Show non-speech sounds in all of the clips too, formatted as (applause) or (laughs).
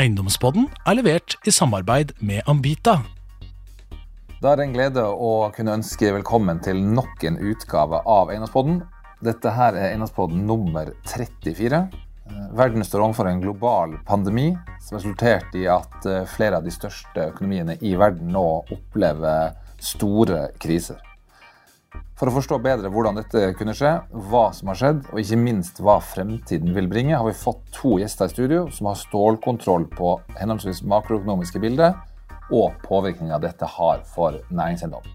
Eiendomspodden er levert i samarbeid med Ambita. Da er det en glede å kunne ønske velkommen til nok en utgave av Eiendomspodden. Dette her er Eiendomspodden nummer 34. Eh, Verden står overfor en global pandemi som resulterte i at eh, flere av de største økonomiene i verden nå opplever store kriser. For å forstå bedre hvordan dette kunne skje, hva som har skjedd, og ikke minst hva fremtiden vil bringe, har vi fått to gjester i studio som har stålkontroll på henholdsvis makroøkonomiske bilder og påvirkninga dette har for næringseiendom.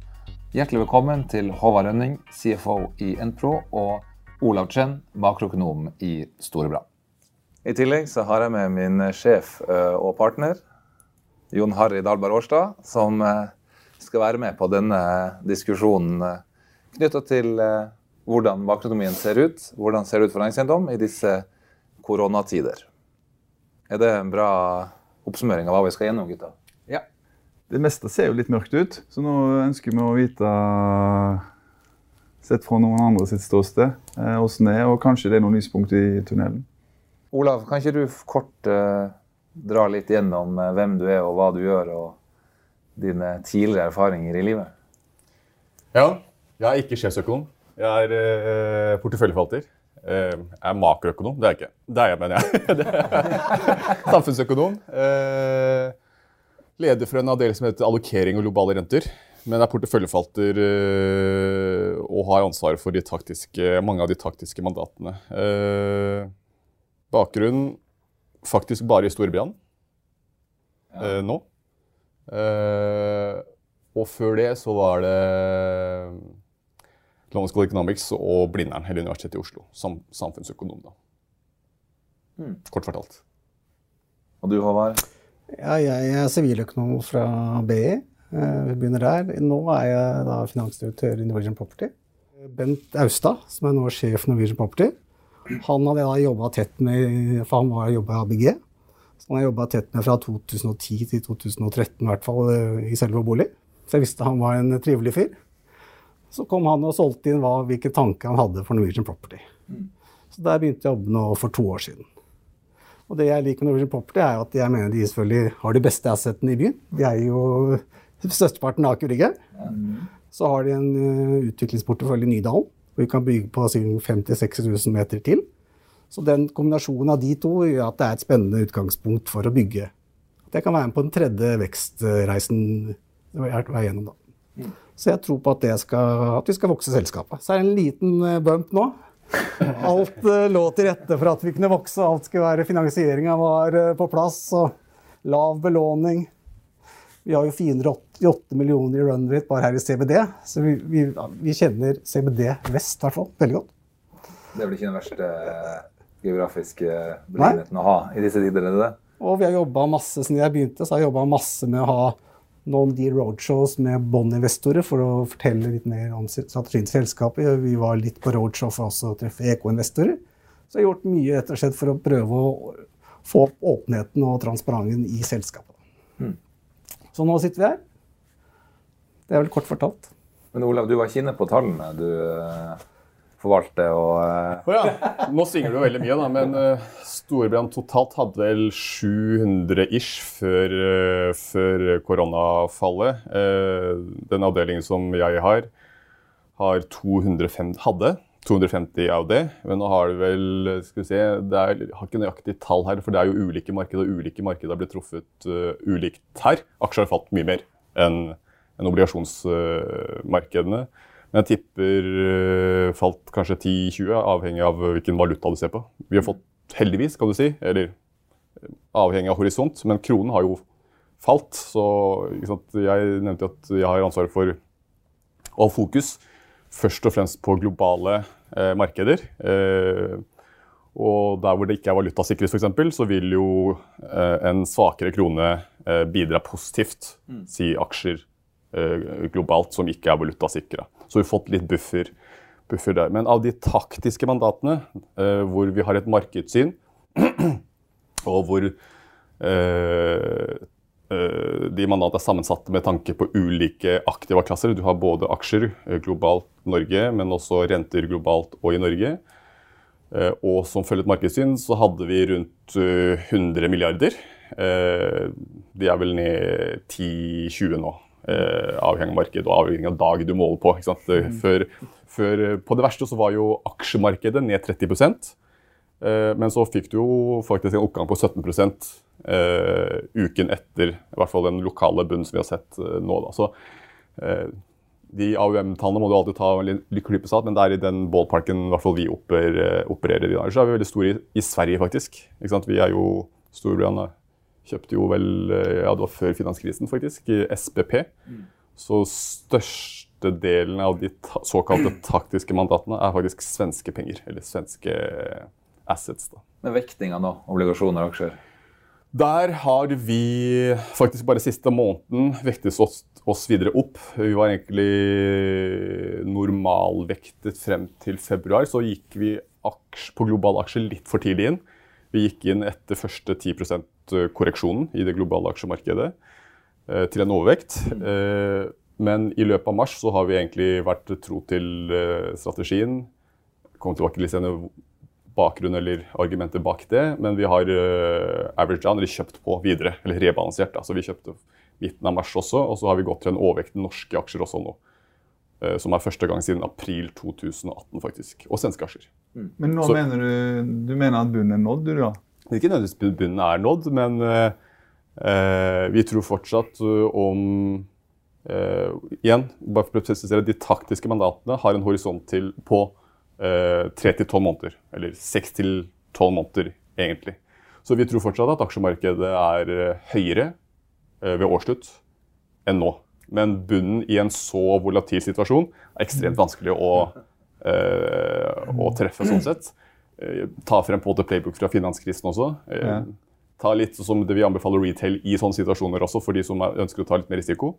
Hjertelig velkommen til Håvard Rønning, CFO i Enpro, og Olav Chen, makroøkonom i Storebra. I tillegg så har jeg med min sjef eh, og partner, Jon Harry Dalberg Årstad, som eh, skal være med på denne diskusjonen eh, knytta til eh, hvordan makroøkonomien ser ut, hvordan ser det ut for næringseiendom i disse koronatider. Er det en bra oppsummering av hva vi skal gjennom, gutta? Ja. Det meste ser jo litt mørkt ut, så nå ønsker vi å vite, sett fra noen andre sitt ståsted, hvordan det er, og kanskje det er noen lyspunkt i tunnelen. Olav, kan ikke du kort eh, dra litt gjennom eh, hvem du er og hva du gjør, og dine tidligere erfaringer i livet? Ja, jeg er ikke sjefsøkonom. Jeg er eh, porteføljeforvalter. Eh, jeg er makroøkonom. Det er jeg ikke. Det er jeg, mener jeg. (laughs) Samfunnsøkonom. Eh, leder for en avdeling som heter allokering og globale renter. Men er porteføljeforvalter og har ansvaret for de taktiske, mange av de taktiske mandatene. Bakgrunnen bakgrunn faktisk bare i Storbrann ja. nå. Og før det så var det London School of Economics og Blindern, eller Universitetet i Oslo, som samfunnsøkonom. da. Kort fortalt. Og du, Håvard? Ja, jeg er siviløkonom fra BI. Eh, Vi begynner der. Nå er jeg da finansdirektør i Norwegian Property. Bent Austad, som er nå sjef i Norwegian Property, han hadde jeg da jobba tett med, for han var jobba i ABG. Så han har jobba tett med fra 2010 til 2013, i hvert fall eh, i selve bolig. Så jeg visste han var en trivelig fyr. Så kom han og solgte inn hva, hvilke tanker han hadde for Norwegian Property. Så der begynte jeg å jobbe nå for to år siden. Og det jeg liker med Norwegian Property, er at jeg mener de selvfølgelig har de beste assetene i byen. De er jo størsteparten av Aker Brygge. Så har de en uh, utviklingsportefølje i Nydalen, hvor vi kan bygge på 50 000-60 000 meter til. Så den kombinasjonen av de to gjør at det er et spennende utgangspunkt for å bygge. At jeg kan være med på den tredje vekstreisen jeg har vært gjennom da. Så jeg tror på at, det skal, at vi skal vokse selskapet. Så er det en liten eh, bump nå. Alt eh, lå til rette for at vi kunne vokse, alt skulle være Finansieringa var eh, på plass, og lav belåning. Vi har jo 488 millioner i run rate bare her i CBD, så vi, vi, vi kjenner CBD vest i hvert fall veldig godt. Det er vel ikke den verste geografiske beliggenheten å ha i disse tider, er? Og vi har jobba masse, siden jeg begynte, så har jeg jobba masse med å ha noen de roadshows med bondinvestorer for å fortelle litt mer om strategien til selskapet. Vi var litt på roadshow for også å treffe ekoinvestorer. Så jeg har gjort mye rett og slett for å prøve å få opp åpenheten og transparenten i selskapet. Så nå sitter vi her. Det er vel kort fortalt. Men Olav, du var ikke inne på tallene du forvalter og Å ja. Nå svinger jo veldig mye, da, men uh, Storbrann totalt hadde vel 700 ish før, uh, før koronafallet. Uh, den avdelingen som jeg har, har 250, hadde 250 av det. Men nå har det vel skal vi se, det er, Jeg har ikke nøyaktig tall her, for det er jo ulike markeder, og ulike markeder har blitt truffet uh, ulikt her. Aksjer har falt mye mer enn enn obligasjonsmarkedene. Men jeg tipper uh, falt kanskje 10-20, avhengig av hvilken valuta du ser på. Vi har fått, heldigvis, kan du si, eller eh, avhengig av horisont, men kronen har jo falt. Så jeg nevnte at jeg har ansvaret for å ha fokus først og fremst på globale eh, markeder. Eh, og der hvor det ikke er valutasikkerhet, f.eks., så vil jo eh, en svakere krone eh, bidra positivt, si aksjer eh, globalt som ikke er valutasikra. Så vi har fått litt buffer, buffer der. Men av de taktiske mandatene, eh, hvor vi har et markedssyn, (clears throat) og hvor eh, eh, de mandatene er sammensatte med tanke på ulike aktiva klasser. Du har både aksjer eh, globalt Norge, men også renter globalt og i Norge. Eh, Og som følge et markedssyn så hadde vi rundt eh, 100 milliarder Eh, de er vel ned 10-20 nå. Eh, avhengig av marked og avhengig av dag du måler på. ikke sant? Mm. Før, før, på det verste så var jo aksjemarkedet ned 30 eh, Men så fikk du jo faktisk en oppgang på 17 eh, uken etter i hvert fall den lokale bunnen som vi har sett eh, nå. da. Så eh, de AUM-tallene må du alltid ta litt klype salt, men det er i den ballparken i hvert fall vi oper, eh, opererer i. Ellers er vi veldig store i, i Sverige, faktisk. Ikke sant? Vi er jo Storbritannia kjøpte jo vel eh, Ja, det var før finanskrisen, faktisk. SPP. SBP. Så størstedelen av de ta såkalte taktiske mandatene er faktisk svenske penger. Eller svenske assets. da. Med vektinga nå, obligasjoner og aksjer. Der har vi faktisk bare siste måneden vektet oss, oss videre opp. Vi var egentlig normalvektet frem til februar. Så gikk vi aksj, på globale aksjer litt for tidlig inn. Vi gikk inn etter første 10% korreksjonen i det globale aksjemarkedet eh, til en overvekt. Eh, men i løpet av mars så har vi egentlig vært tro til eh, strategien. Kommer tilbake litt senere bakgrunn eller argumenter bak det, men vi har average down, eller kjøpt på videre, eller rebalansert. Da. Vi kjøpte midten av mars også, og så har vi gått til en overvekt norske aksjer også nå. Uh, som er første gang siden april 2018, faktisk. Og svenske aksjer. Men nå Så- mener du, du mener at bunnen er nådd, du da? Ikke nødvendigvis bunnen er nådd, men uh, uh, vi tror fortsatt uh, om uh, Igjen, bare for å presisere, de taktiske mandatene har en horisont til på uh, 3-12 måneder. Eller 6-12 måneder, egentlig. Så vi tror fortsatt at aksjemarkedet er høyere ved årsslutt enn nå. Men bunnen i en så volatil situasjon er ekstremt vanskelig å, uh, å treffe sånn sett. Eh, ta frem på en måte playbook fra finanskrisen også. Eh, Ta litt som det vi anbefaler retail i sånne situasjoner også, for de som er, ønsker å ta litt mer risiko.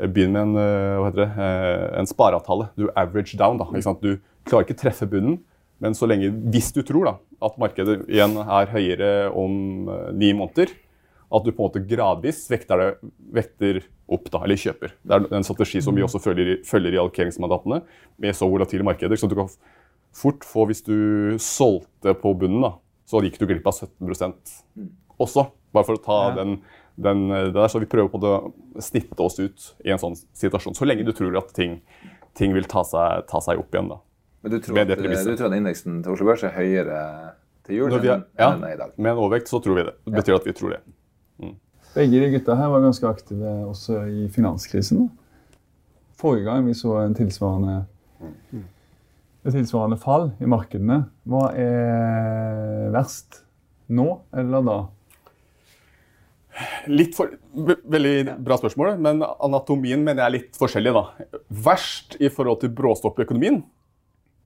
Eh, Begynn med en, eh, hva heter det, eh, en spareavtale. Du average down. da, ikke sant? Du klarer ikke treffe bunnen, men så lenge, hvis du tror da, at markedet igjen er høyere om eh, ni måneder, at du på en måte gradvis vekter, det, vekter opp, da, eller kjøper. Det er en strategi som vi også følger, følger i allokeringsmandatene med så volatile markeder. så du kan fort få, hvis du solgte på bunnen, da, så gikk du glipp av 17 også. Bare for å ta Ja. den, den eh, der. Så vi prøver på å snitte oss ut i en sånn situasjon. Så lenge du tror at ting, ting vil ta seg, ta seg opp igjen. da. Men du tror, at, du tror at indeksen til Oslo Børs er høyere til jul enn ja, enn er i dag? med en overvekt så tror vi det. Det betyr at vi tror det. Begge de gutta her var ganske aktive også i finanskrisen. da. Forrige gang vi så en tilsvarende, et tilsvarende fall i markedene, hva er verst? Nå eller da? Litt for, ve veldig bra spørsmål, men anatomien mener jeg er litt forskjellig. da. Verst i forhold til bråstopp i økonomien,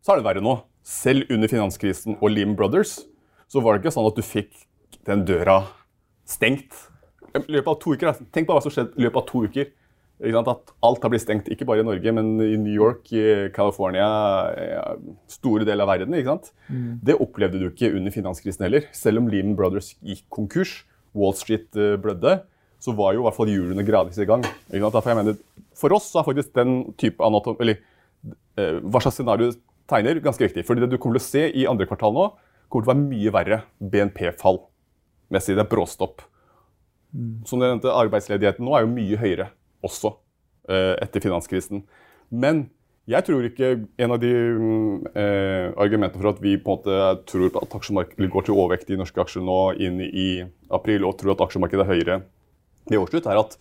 så er det verre nå. Selv under finanskrisen og Lehman Brothers så var det ikke sånn at du fikk den døra stengt. I løpet av to uker, da. Tenk på hva som skjedde i løpet av to uker. At alt har blitt stengt, ikke bare i Norge, men i New York, i California, ja, store deler av verden. ikke sant? Det opplevde du ikke under finanskrisen heller. Selv om Lehman Brothers gikk konkurs, Wall Street eh, blødde, så var jo i hvert fall hjulene gradvis i gang. Ikke sant? Derfor jeg mener, For oss så er faktisk den type anatom... Eller eh, hva slags scenario tegner, ganske viktig. Fordi det du kommer til å se i andre kvartal nå, kommer til å være mye verre BNP-fall. Messig, det er bråstopp. Som dere nevnte, Arbeidsledigheten nå er jo mye høyere også eh, etter finanskrisen. Men jeg tror ikke en av de mm, eh, argumentene for at vi på en måte tror at aksjemarkedet går til overvekt i norske aksjer nå inn i april, og tror at aksjemarkedet er høyere ved årsslutt, er at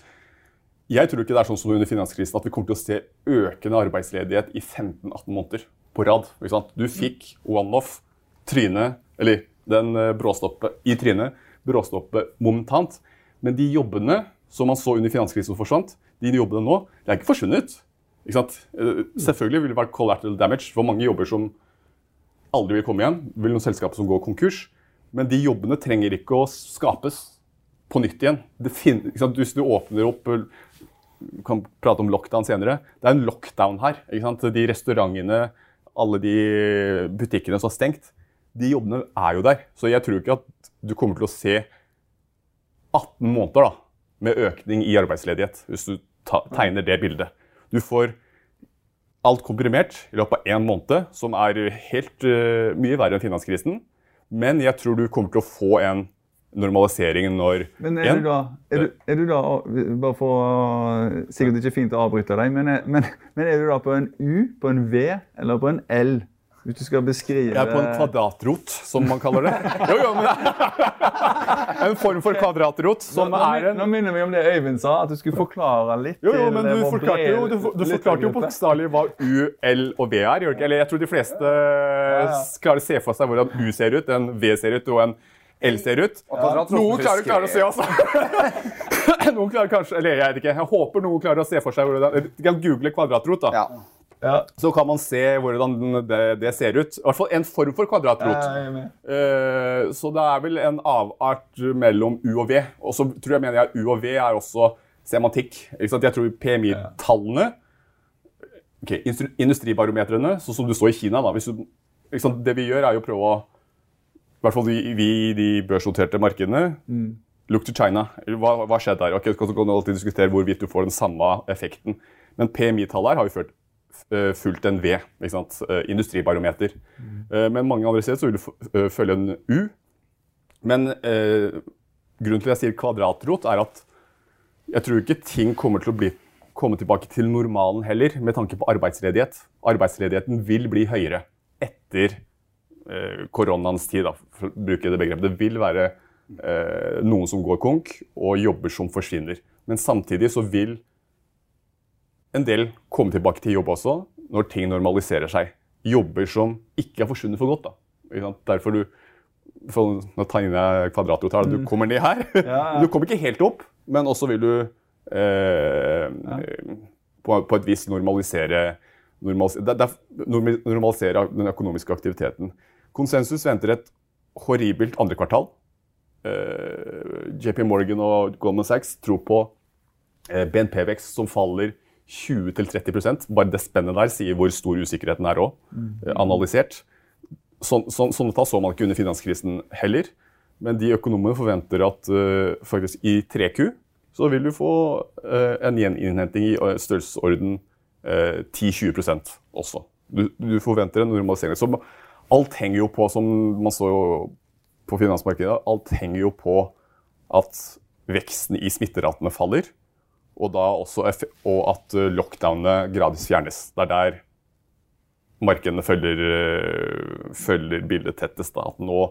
jeg tror ikke det er sånn som under finanskrisen at vi kommer til å se økende arbeidsledighet i 15-18 måneder på rad. Du fikk one-off, trynet, eller den eh, bråstoppet i trynet, bråstoppet momentant. Men de jobbene som man så under finanskrisen forsvant, de jobbene nå, de er ikke forsvunnet. Ikke sant? Eh, Selvfølgelig vil det være collateral damage for mange jobber som aldri vil komme igjen. Vil noen selskaper som går konkurs. Men de jobbene trenger ikke å skapes på nytt igjen. Det fin- ikke sant? Hvis du åpner opp vi kan prate om lockdown senere. Det er en lockdown her. De restaurantene, alle de butikkene som er stengt, de jobbene er jo der. Så jeg tror ikke at du kommer til å se 18 måneder da, med økning i arbeidsledighet, hvis du tegner det bildet. Du får alt komprimert i løpet av én måned, som er helt uh, mye verre enn finanskrisen. Men jeg tror du kommer til å få en normalisering når Men er en, du da, er du, er du da Bare for Sikkert ikke fint å avbryte deg, men er, men, men er du da på en U, på en V eller på en L? Hvis du skal beskrive Jeg er på en kvadratrot, som man kaller det. Jo, jo, men (laughs) En form for kvadratrot, som nå, er nå minner vi om det Øyvind sa, at du skulle forklare litt Jo, jo, men du forklarte jo, du, du forklarte jo bokstavelig hva U, L og V er. Eller jeg tror de fleste klarer å se for seg hvordan U ser ut, en V ser ut og en L ser ut. Ja, Noen klarer, klarer å se, altså. (laughs) Noen klarer kanskje, eller jeg vet ikke, jeg håper noen klarer å se for seg hvordan Du kan google kvadratrot, da. Ja. Ja, Så kan man se hvordan det, det ser ut. I hvert fall en form for kvadratrot. Eh, så det er vel en avart mellom U og V. Og så tror jeg mener jeg U og V er også semantikk. Jeg tror PMI-tallene okay, Industribarometrene, sånn som du så i Kina da, du? Det vi gjør, er jo å prøve å I hvert fall vi, vi i de børsnoterte markedene Look to China. Hva, hva skjedde der? Okay, så kan du alltid diskutere hvorvidt du får den samme effekten. Men PMI-tallet her har jo ført, fulgt en V. Eh, Industribarometer. Eh, Men mange andre steder så vil du eh, følge en U. Men eh, grunnen til at jeg sier kvadratrot, er at jeg tror ikke ting kommer til å bli, komme tilbake til normalen heller, med tanke på arbeidsledighet. Arbeidsledigheten vil bli høyere etter eh, koronaens tid, da, for å bruke det begrepet. Det vil være eh, noen som går konk, og jobber som forsvinner. Men samtidig så vil en del komme tilbake til jobb også, når ting normaliserer seg. Jobber som ikke har forsvunnet for godt. da. Derfor du for, Nå tegner jeg kvadratrot her. Du kommer ned her. (laughs) Du kommer ikke helt opp, men også vil du eh, på, på et vis normalisere normalis det, det er normi- normalisere den økonomiske aktiviteten. Konsensus venter et horribelt andre kvartal. Eh, JP Morgan og Goldman Sachs tror på eh, BNP-vekst som faller 20-30% Bare det spennet der sier hvor stor usikkerheten er òg, analysert. Så, så, sånne tall så man ikke under finanskrisen heller. Men de økonomene forventer at uh, faktisk i 3Q så vil du få uh, en gjeninnhenting i eh, størrelsesorden uh, 10-20% også. Du, du forventer en normalisering. Så alt henger jo på, som man så jo på finansmarkedet, alt henger jo på at veksten i smitteratene faller, og, også, og at eh, lockdownene gradvis fjernes. Det er der markedene følger, eh, følger bildet tettest. Da. At nå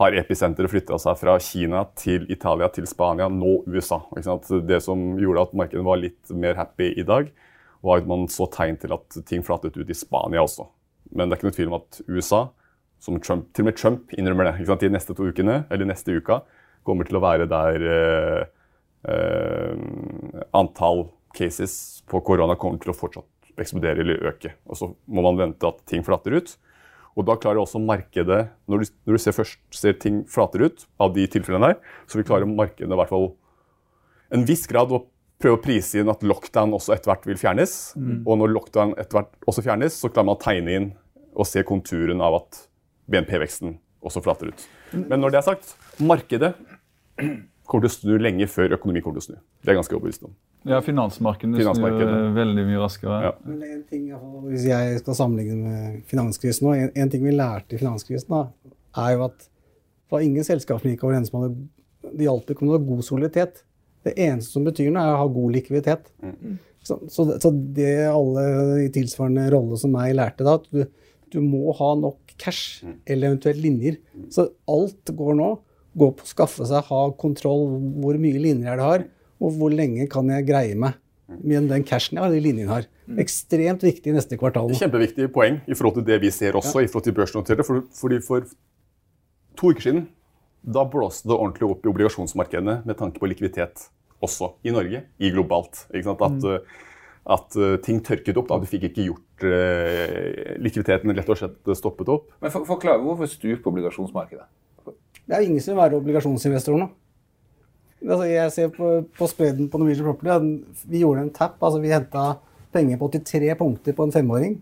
har episenteret flytta seg fra Kina til Italia til Spania, nå USA. Det som gjorde at markedet var litt mer happy i dag, var at man så tegn til at ting flatet ut i Spania også. Men det er ikke noe tvil om at USA, som Trump, til og med Trump innrømmer det, de neste to ukene, eller neste uka, kommer til å være der eh, antall cases på korona kommer til å fortsatt eksplodere eller øke. Og så må man vente at ting flater ut. Og da klarer også markedet, når du, når du ser først ser ting flater ut, av de tilfellene der, så vil klare markedet i hvert fall en viss grad å prøve å prise inn at lockdown også etter hvert vil fjernes. Og når lockdown etter hvert også fjernes, så klarer man å tegne inn og se konturen av at BNP-veksten også flater ut. Men når det er sagt, markedet kommer til å snu lenge før økonomi kommer til å snu. Det er ganske overbevist om. Ja, finansmarkedene Finansmarkedet. snur veldig mye raskere. Ja. Men en ting, Hvis jeg skal sammenligne med finanskrisen nå, en, en ting vi lærte i finanskrisen, da, er jo at det var ingen selskaper som gikk over med hadde Det hjalp ikke om du hadde god soliditet. Det eneste som betyr noe, er å ha god likviditet. Så, så, det- så det alle i tilsvarende rolle som meg lærte da, at du, du må ha nok cash, eller eventuelt linjer. Så alt går nå. Gå på å skaffe seg, ha kontroll. Hvor mye linjer jeg har, og hvor lenge kan jeg greie meg med den cashen jeg har, de linjene har. Ekstremt viktig neste kvartal. Kjempeviktig poeng i forhold til det vi ser også i forhold til børsnoterte. For, fordi for to uker siden da blåste det ordentlig opp i obligasjonsmarkedene med tanke på likviditet også i Norge, i globalt. Ikke sant? At, mm. at eh, ting tørket opp. da Du fikk ikke gjort eh, likviditeten rett og slett stoppet opp. Men for, forklar hvorfor stuper obligasjonsmarkedet? Det er ingen som vil være obligasjonsinvestor nå. Altså, jeg ser på, på spreden på Norwegian Property. Vi gjorde en tap. altså Vi henta penger på 83 punkter på en femåring.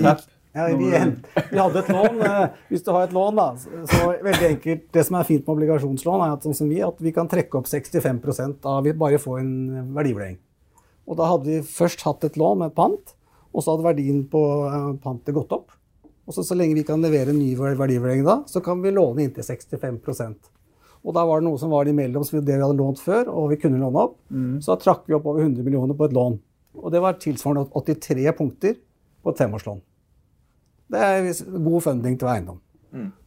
Tap. Ja, vi, vi hadde et lån. eh, Hvis du har et lån, da, så så veldig enkelt Det som er fint med obligasjonslån, er at, sånn som vi, at vi kan trekke opp 65% av vi bare får en verdivurdering. Og da hadde vi først hatt et lån med pant, og så hadde verdien på eh, pantet gått opp. Og så, så lenge vi kan levere en ny verdivurdering da, så kan vi låne inntil 65% Og da var det noe som var imellom så det vi hadde lånt før, og vi kunne låne opp. Så da trakk vi opp over 100 millioner på et lån. Og det var tilsvarende 83 punkter på et femårslån. Det er god funding til eiendom.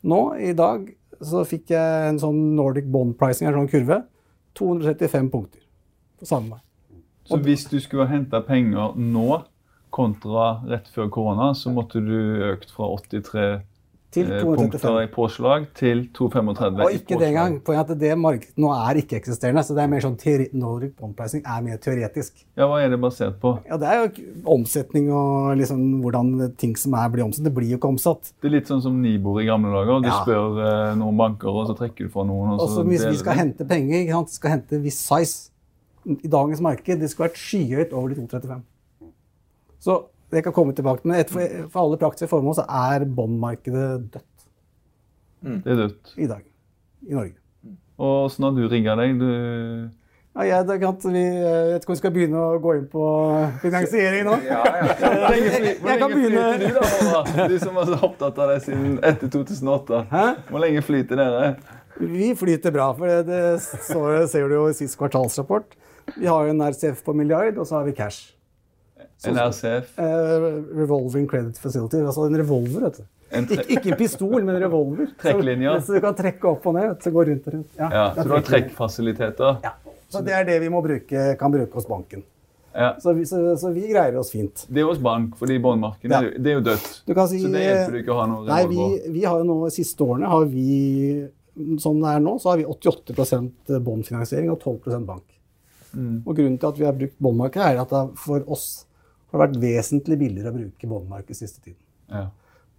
Nå, i dag, så fikk jeg en sånn Nordic Bond Pricing, en sånn kurve. 235 punkter på samme vei. Så hvis du skulle henta penger nå kontra rett før korona, så måtte du økt fra 83 Til eh, 235. punkter i påslag til 235 Og ikke det engang. Poenget at det markedet nå er ikke-eksisterende. Så det er mer sånn Nordic Bond Pricing er mer teoretisk. Ja, Hva er det basert på? Ja, det er jo omsetning og liksom hvordan ting som er, blir omsatt. Det blir jo ikke omsatt. Det er litt sånn som Nibor i gamle dager. Du Ja. spør eh, noen banker, og så trekker du fra noen. og så hvis vi skal hente penger, ikke sant? skal hente viss size i dagens marked, det skulle vært skyhøyt over de 235. Så jeg kan komme tilbake. Men etter, for, alle praktiske formål så er båndmarkedet dødt Det er dødt. i dag i Norge. Og åssen har du rigga deg? Du... Ja, jeg, det kan, vi, jeg vet ikke om vi skal begynne å gå inn på finansiering nå. (laughs) (laughs) Hvor lenge, hvor Jeg kan lenge flyter begynne- du, da, Du som har vært opptatt av det siden etter 2008. Hæ? Hvor lenge flyter dere? Vi flyter bra, for det, det så, ser du jo i sist kvartalsrapport. Vi har jo en RCF på milliard, og så har vi cash. En RCF? Eh, revolving Credit Facility. Altså en revolver, vet du. En Ik ikke en pistol, men en revolver. Trekklinjer. Så, så du kan trekke opp og ned. Så går rundt og rundt. Ja, er Så du har trekkfasiliteter? Ja. Så det er det vi må bruke, kan bruke hos banken. Ja. Så vi, så, så vi greier oss fint. Det er hos bank, fordi båndmarkedet Ja. er jo- det er jo dødt. Du kan si, Så det hjelper du ikke å ha noe Nei, vi, vi har jo nå, siste årene har vi, som det er nå, så har vi 88% båndfinansiering og 12% bank. Mm. Og grunnen til at vi har brukt båndmarkedet, er at det for oss har vært vesentlig billigere å bruke båndmarkedet siste tiden. Ja.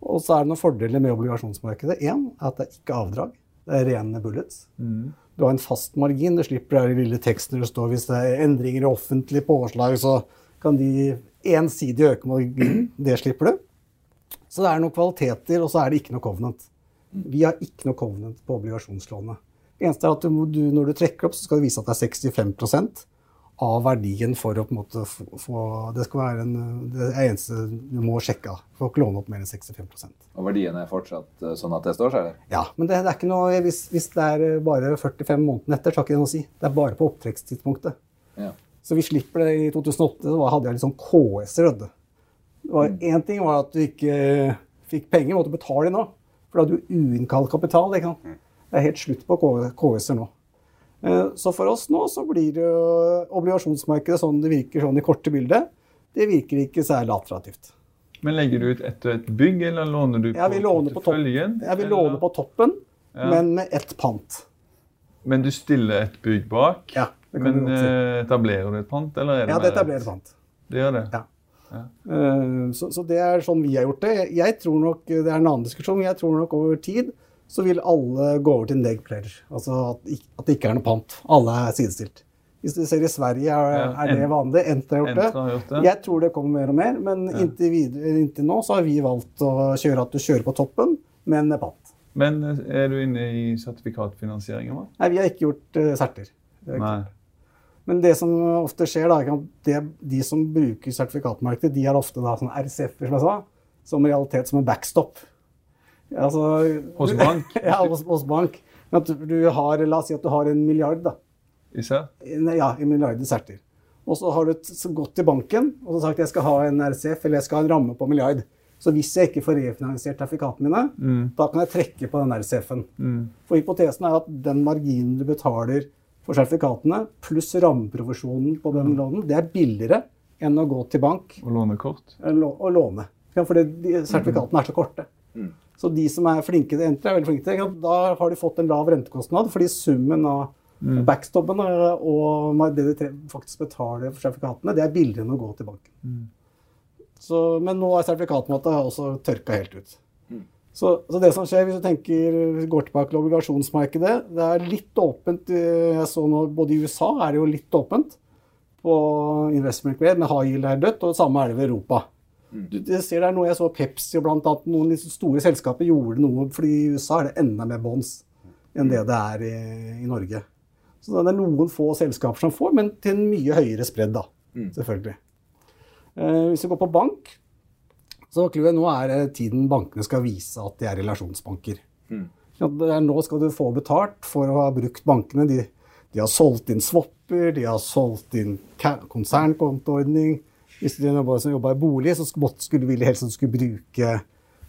Og så er det noen fordeler med obligasjonsmarkedet. Én er at det er ikke avdrag. Det er rene bullets. Mm. Du har en fast margin. Du slipper den lille teksten der det står hvis det er endringer i offentlig påslag, så kan de ensidig øke marginen. Det slipper du. Så det er noen kvaliteter, og så er det ikke noe covenant. Vi har ikke noe covenant på obligasjonslånet. Det eneste er at du, når du trekker opp, så skal du vise at det er 65 av verdien for å på en måte få, Det skal være en, det eneste du må sjekke. Du får ikke låne opp mer enn 65% Og verdien er fortsatt eh, sånn at det står seg? ja, men det, det er ikke noe, hvis, hvis det er eh, bare 45 måneder etter, så har ikke det noe å si. Det er bare på opptrekkstidspunktet. Ja. Så vi slipper det i 2008. Så hadde jeg litt sånn KS-er. du. Én ting var at du ikke fikk penger, måtte betale nå. For da hadde du uinnkalt kapital. ikke sant? Det er helt slutt på KS-er nå. Eh, Så for oss nå så blir det jo obligasjonsmarkedet sånn det virker sånn i korte bildet. Det virker ikke særlig attraktivt. Men legger du ut etter et bygg, eller låner du Jeg vil på, topp, porteføljen, jeg vil låne på toppen, Ja. men med ett pant. Men du stiller et bygg bak? Ja, det kan Men du si. eh, etablerer du et pant, eller er det Ja, det etablerer et pant. Det gjør det? Ja. ja. Så, så det er sånn vi har gjort det. Jeg tror nok, Det er en annen diskusjon, jeg tror nok over tid så vil alle gå over til neg pledge. Altså at, at det ikke er noe pant. Alle er sidestilt. Hvis du ser i Sverige, er, er det vanlig. Entra har gjort det. Har gjort det. Jeg tror det kommer mer og mer, men inntil, videre, inntil nå så har vi valgt å kjøre at du kjører på toppen, men med pant. Men eh, er du inne i sertifikatfinansieringen? da? Nei, vi har ikke gjort uh, serter. Er Nei. Men det som ofte skjer, da, det, de som bruker sertifikatmarkedet, de har ofte da sånn RCF-er, som jeg sa, som i realitet som en backstop. Altså, Hos bank? (laughs) ja, hos, hos bank. Men at du- har, la oss si at du har en milliard, da. i Nei, Ja, en milliard i serter. Og så har du gått til banken og så sagt jeg skal ha en RCF eller jeg skal ha en ramme på milliard. Så hvis jeg ikke får refinansiert sertifikatene mine, da kan jeg trekke på den RCF-en. For hypotesen er at den marginen du betaler for sertifikatene, pluss rammeprovisjonen på den lånen, det er billigere enn å gå til bank Og lånekort? og låne. Ja, fordi sertifikatene er så korte. Så de som er flinke til Enter, er veldig flinke til det. Da har de fått en lav rentekostnad, fordi summen av backstoppen eh, og det de faktisk betaler for sertifikatene, det er billigere enn å gå til banken. Så, men nå er sertifikatmåten også tørka helt ut. Så, så det som skjer, hvis du tenker, går tilbake til obligasjonsmarkedet Det er litt åpent. eh, Jeg så nå, Både i USA er det jo litt åpent på investment grade, men high yield er dødt, og det samme er det ved Europa. Du, du ser det er noe jeg så Pepsi og blant annet noen litt store selskaper gjorde noe, fordi i USA er det enda mer bonds enn det det er i, i Norge. Så det er noen få selskaper som får, men til en mye høyere spredd, da. Selvfølgelig. Eh, hvis vi går på bank, så clouet nå er det tiden bankene skal vise at de er relasjonsbanker. Ja, det er, nå skal du få betalt for å ha brukt bankene. De, de har solgt inn swapper, de har solgt inn konsernkontoordning. Hvis du jobba som jobba i bolig, så skulle, ville helst du skulle bruke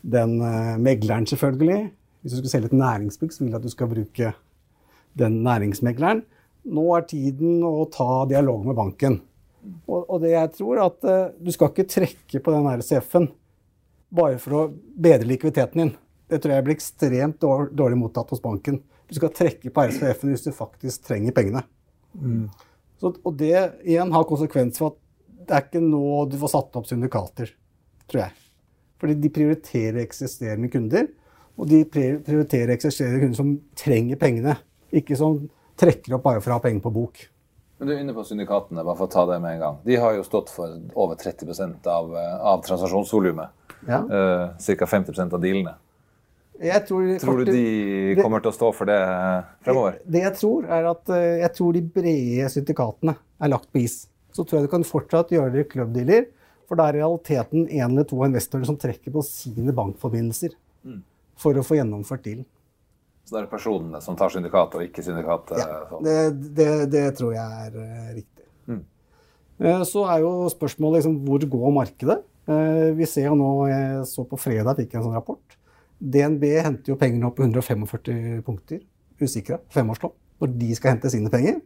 den eh, megleren, selvfølgelig. Hvis du skulle selge et næringsbygg, så vil jeg at du skal bruke den næringsmegleren. Nå er tiden å ta dialog med banken. Og, og det jeg tror, er at eh, du skal ikke trekke på den CF-en bare for å bedre likviditeten din. Det tror jeg blir ekstremt dår- dårlig mottatt hos banken. Du skal trekke på RCF-en hvis du faktisk trenger pengene. Så, og det igjen har konsekvens for at det er ikke nå du får satt opp syndikater, tror jeg. Fordi de prioriterer eksisterende kunder, og de prioriterer eksisterende kunder som trenger pengene. Ikke som trekker opp bare for å ha penger på bok. Men du er inne på syndikatene, bare for å ta det med en gang. De har jo stått for over 30 av, av transaksjonsvolumet. Ja. Uh, Ca. 50 av dealene. Jeg tror, Tror du de kommer til å stå for det eh, fremover? Det jeg tror, er at eh, jeg tror de brede syndikatene er lagt på is. Så tror jeg du kan fortsatt gjøre det i klubbdealer, for det er realiteten en eller to investorer som trekker på sine bankforbindelser for å få gjennomført dealen. Så det er personene som tar syndikat, og ikke syndikat? eh, sånn. Det, det, det tror jeg er eh, riktig. Eh, Så er jo spørsmålet liksom, hvor går markedet? Eh, Vi ser jo nå, jeg så på fredag fikk jeg en sånn rapport. DNB henter jo pengene opp på 145 punkter, usikra, femårslån, når de skal hente sine penger.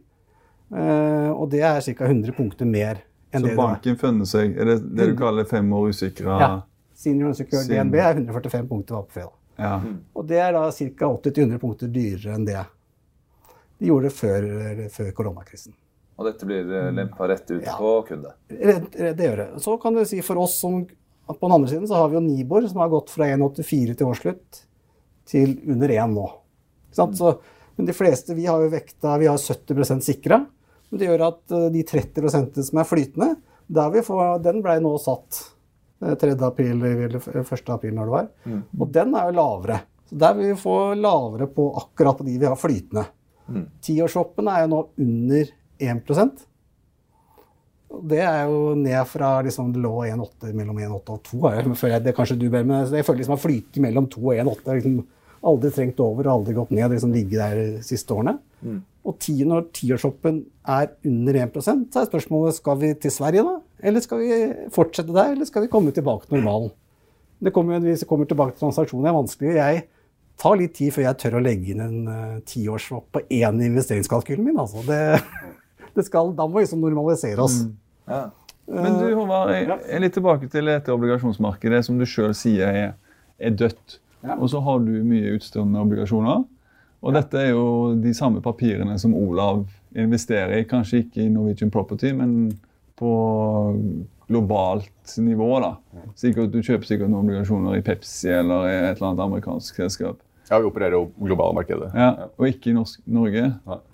Eh, Og det er ca. 100 punkter mer enn Så det var. banken funnet seg Er det det du kaller fem år usikra Ja. Senior unsecured Sin- DNB er 145 punkter var på fredag. Ja. Og det er da ca. 80-100 punkter dyrere enn det de gjorde før, før koronakrisen. Og dette blir lempa rett ut Ja. på kunde? Det, det gjør det. Så kan du si for oss som at på den andre siden så har vi jo Nibor, som har gått fra 1,84 til årsslutt til under 1 nå. Ikke sant? Så, men de fleste vi har jo vekta Vi har 70% sikra. Det gjør at eh, de 30% som er flytende, der vi får, den ble nå satt eh, 3. april eller 1. april når det var. Og den er jo lavere. Så der vil vi få lavere på akkurat de vi har flytende. Tiårsshoppen er jo nå under 1 og Det er jo ned fra liksom, det lå 1,8 mellom 1,8 og 2. er jo- men føler jeg, det kanskje du ber med, så Jeg føler liksom at flytet mellom 2 og 1,8. har Liksom, aldri trengt over og aldri gått ned. liksom Ligget der de siste årene. Og ti, når tiårshoppen er under 1% så er spørsmålet skal vi til Sverige da? Eller skal vi fortsette der, eller skal vi komme tilbake til normalen? Det kommer, hvis vi kommer tilbake til transaksjoner, er vanskelig. Jeg tar litt tid før jeg tør å legge inn en uh, tiårsswap på én investeringskalkyl min. Altså. Det, (laughs) det skal, da må vi liksom normalisere oss. Ja. Men du, Håvard, jeg er litt tilbake til dette obligasjonsmarkedet, som du sjøl sier er, er dødt. Og så har du mye utstående obligasjoner. Og dette er jo de samme papirene som Olav investerer i. Kanskje ikke i Norwegian Property, men på globalt nivå. da. Sikkert, du kjøper sikkert noen obligasjoner i Pepsi eller i et eller annet amerikansk selskap. Ja, vi opererer jo globale markedet. Ja, Og ikke i norsk, Norge.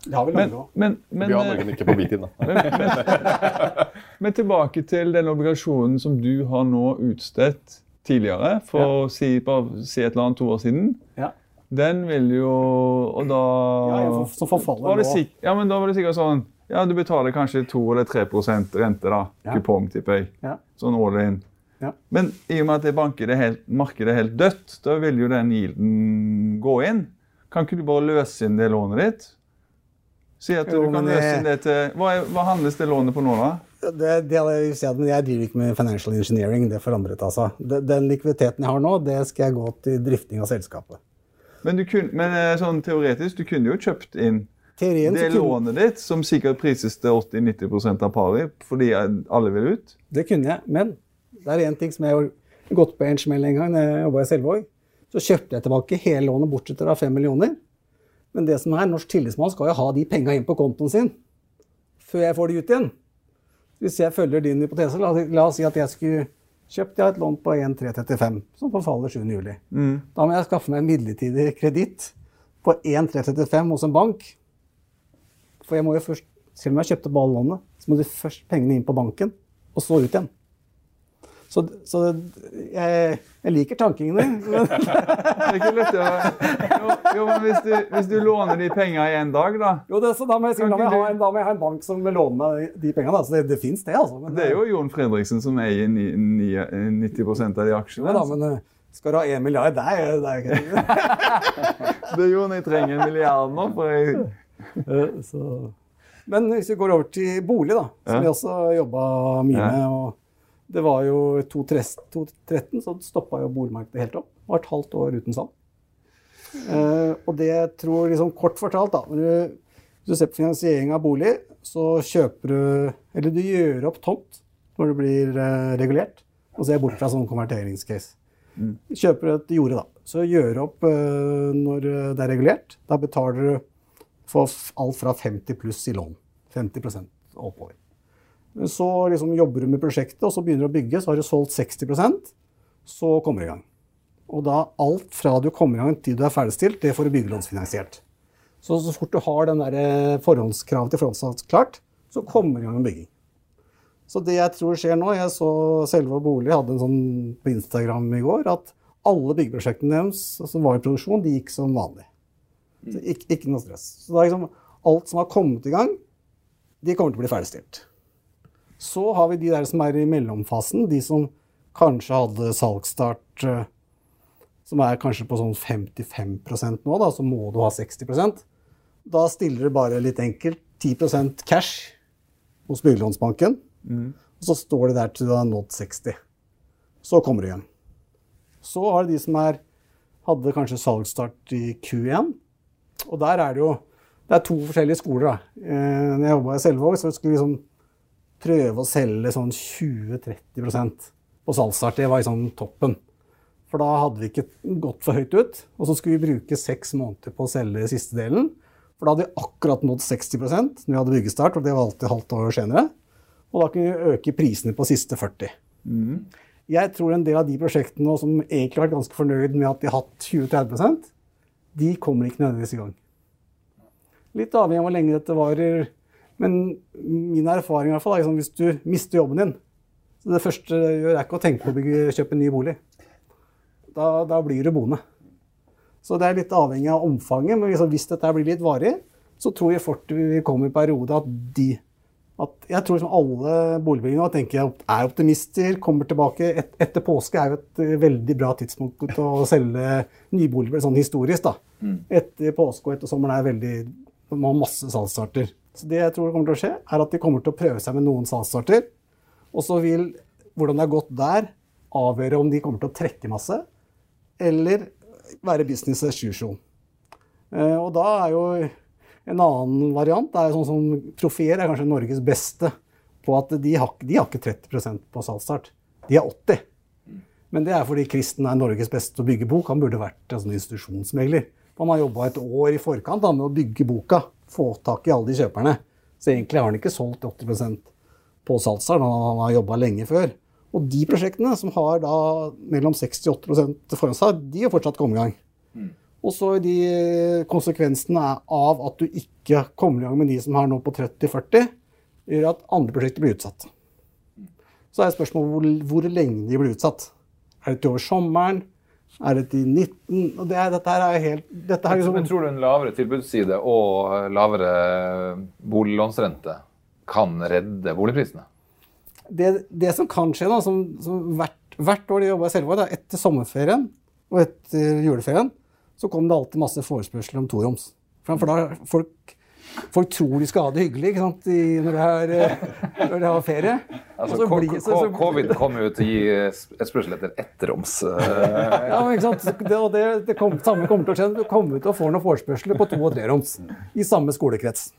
Det har vi men, men, vi har Norge, ikke på hvitid, da. (laughs) men, men, men tilbake til den obligasjonen som du har nå utstedt tidligere, for å si, bare si et eller annet to år siden. Ja. Den vil jo Og da Ja, for, så forfaller det nå. Ja, men da var det sikkert sånn Ja, du betaler kanskje 2 eller 3 rente, da. Ja. Kupong, tipper jeg. Ja. Sånn all in. Ja. Men i og med at det banker er helt, markedet er helt dødt, da vil jo den yielden gå inn. Kan ikke du bare løse inn det lånet ditt? Si at Jo, du kan løse inn det til Hva, er, hva handles det lånet på nå, da? Det, det jeg, jeg driver ikke med financial engineering. Det forandret av. Den- likviditeten jeg har nå, det skal jeg gå til drifting av selskapet. Men, du kun, men eh, sånn teoretisk, du kunne jo kjøpt inn Teorien det lånet ditt, som sikkert prises til 80-90% av pari, fordi alle vil ut. det kunne jeg, men det er én ting som jeg har gått på en smell en gang da jeg jobba i Selvåg. Så kjøpte jeg tilbake hele lånet bortsett fra 5 millioner. Men det som er, norsk tillitsmann skal jo ha de penga inn på kontoen sin før jeg får de ut igjen. Hvis jeg følger din hypotese, la, la oss si at jeg skulle kjøpt jeg et lån på 1,335 som forfaller 7. juli. Da må jeg skaffe meg en midlertidig kreditt på 1,335 hos en bank. For jeg må jo først, selv om jeg kjøpte på alle lånene, så må de først pengene inn på banken, og så ut igjen. Så, så jeg, jeg liker tankene. (laughs) lettere. Jo, jo men hvis du, hvis du låner de penga i en dag, da Jo, det, så da må, jeg, da, må jeg ha en, da må jeg ha en bank som vil låne meg de pengene. Da. Så det, det fins, det. altså. Men, Det er jo Jon Fredriksen som eier ni- ni- 90% av de aksjene. Ja, da, men, eh, Skal du ha én milliard? Det er, det er ikke (laughs) Det er jo jeg trenger en milliard nå, for jeg (laughs) Eh, så. Men hvis vi går over til bolig, da, som Ja. vi også jobba mye med. og Det var jo i 2013 så stoppa jo boligmarkedet helt opp. Det var et halvt år uten salg. Uh, og det jeg tror, liksom kort fortalt, da når du, Hvis du ser på finansiering av bolig, så kjøper du Eller du gjør opp tomt når det blir uh, regulert. Og ser bort fra sånn konverteringscase. Kjøper et jorde, da. Så gjør opp uh, når det er regulert. Da betaler du for alt fra 50 pluss i lån. 50% oppover. Så liksom jobber du med prosjektet, og så begynner du å bygge. Så har du solgt 60% så kommer du i gang. Og da alt fra du kommer i gang til du er ferdigstilt, det får du byggelånsfinansiert. Så så fort du har den der eh, forhåndskravet til forhåndssalg klart, så kommer du i gang med bygging. Så det jeg tror skjer nå Jeg så Selve Bolig hadde en sånn på Instagram i går at alle byggeprosjektene deres som var i produksjon, de gikk som vanlig. Så ikke, ikke noe stress. Så liksom, alt som har kommet i gang, de kommer til å bli ferdigstilt. Så har vi de der som er i mellomfasen, de som kanskje hadde salgsstart eh, som er kanskje på sånn 55 nå, da, så må du ha 60% Da stiller du bare litt enkelt 10% cash hos byggelånsbanken, og så står det der til du har nådd 60. Så kommer du igjen. Så har du de som er, hadde kanskje salgsstart i Q1. Og der er det jo det er to forskjellige skoler. da. Eh, når jeg jobba i Selvåg, så skulle vi liksom prøve å selge sånn 20-30% på salgsstart. Det var liksom toppen. For da hadde vi ikke gått for høyt ut. Og så skulle vi bruke seks måneder på å selge siste delen. For da hadde vi akkurat nådd 60% når vi hadde byggestart, og det var alltid halvt år senere. Og da kunne vi øke prisene på siste 40. Jeg tror en del av de prosjektene som egentlig har vært ganske fornøyd med at de har hatt 20-30 de kommer ikke nødvendigvis i gang. Litt avhengig av hvor lenge dette varer. Men min erfaring i hvert fall er liksom, hvis du mister jobben din så Det første du gjør, er ikke å tenke på å bygge, kjøpe en ny bolig. Da, da blir du boende. Så det er litt avhengig av omfanget. Men liksom, hvis dette blir litt varig, så tror jeg fort vi kommer i en periode at de at Jeg tror liksom alle boligbyggere tenker jeg er optimister, kommer tilbake. Et, etter påske er jo et eh, veldig bra tidspunkt å selge nyboliger sånn historisk. da. Etter påske og etter sommeren er veldig man har masse salgsstarter. Så det jeg tror kommer til å skje, er at de kommer til å prøve seg med noen salgsstarter. Og så vil hvordan det har gått der, avgjøre om de kommer til å trekke masse, eller være business as usual. Eh, og da er jo en annen variant det er sånn som Profier er kanskje Norges beste på at de har, de har ikke 30% på salgsstart. De har 80 Men det er fordi Kristen er Norges beste til å bygge bok. Han burde vært en sånn institusjonsmegler. Han har jobba et år i forkant da, med å bygge boka, få tak i alle de kjøperne. Så egentlig har han ikke solgt 80% på salgsstart, han har jobba lenge før. Og de prosjektene som har da mellom 60 og 80 seg, de har fortsatt kommet i gang. Og så de konsekvensene av at du ikke kommer i gang med de som har nå på 30-40, gjør at andre prosjekter blir utsatt. Så er spørsmålet hvor, hvor lenge de blir utsatt. Er det til over sommeren? Er det til 19? Og det er, dette her er helt dette her er Men tror du en lavere tilbudsside og lavere boliglånsrente kan redde boligprisene? det, det som kan skje, da, som, som hvert, hvert år de jobba i Selvåg, etter sommerferien og etter juleferien, så kom det alltid masse forespørsler om toroms. For da folk, folk tror de skal ha det hyggelig ikke sant, I, når, de har, eh, når de har ferie. (laughs) Altså, blir- så- så- Covid kommer jo til å gi etterspørsel etter etteroms. eh, Ja, men ikke sant? Det, det, det kom, samme kommer til å skje. Du kommer til å få noen forespørsler på to og treroms i samme skolekrets.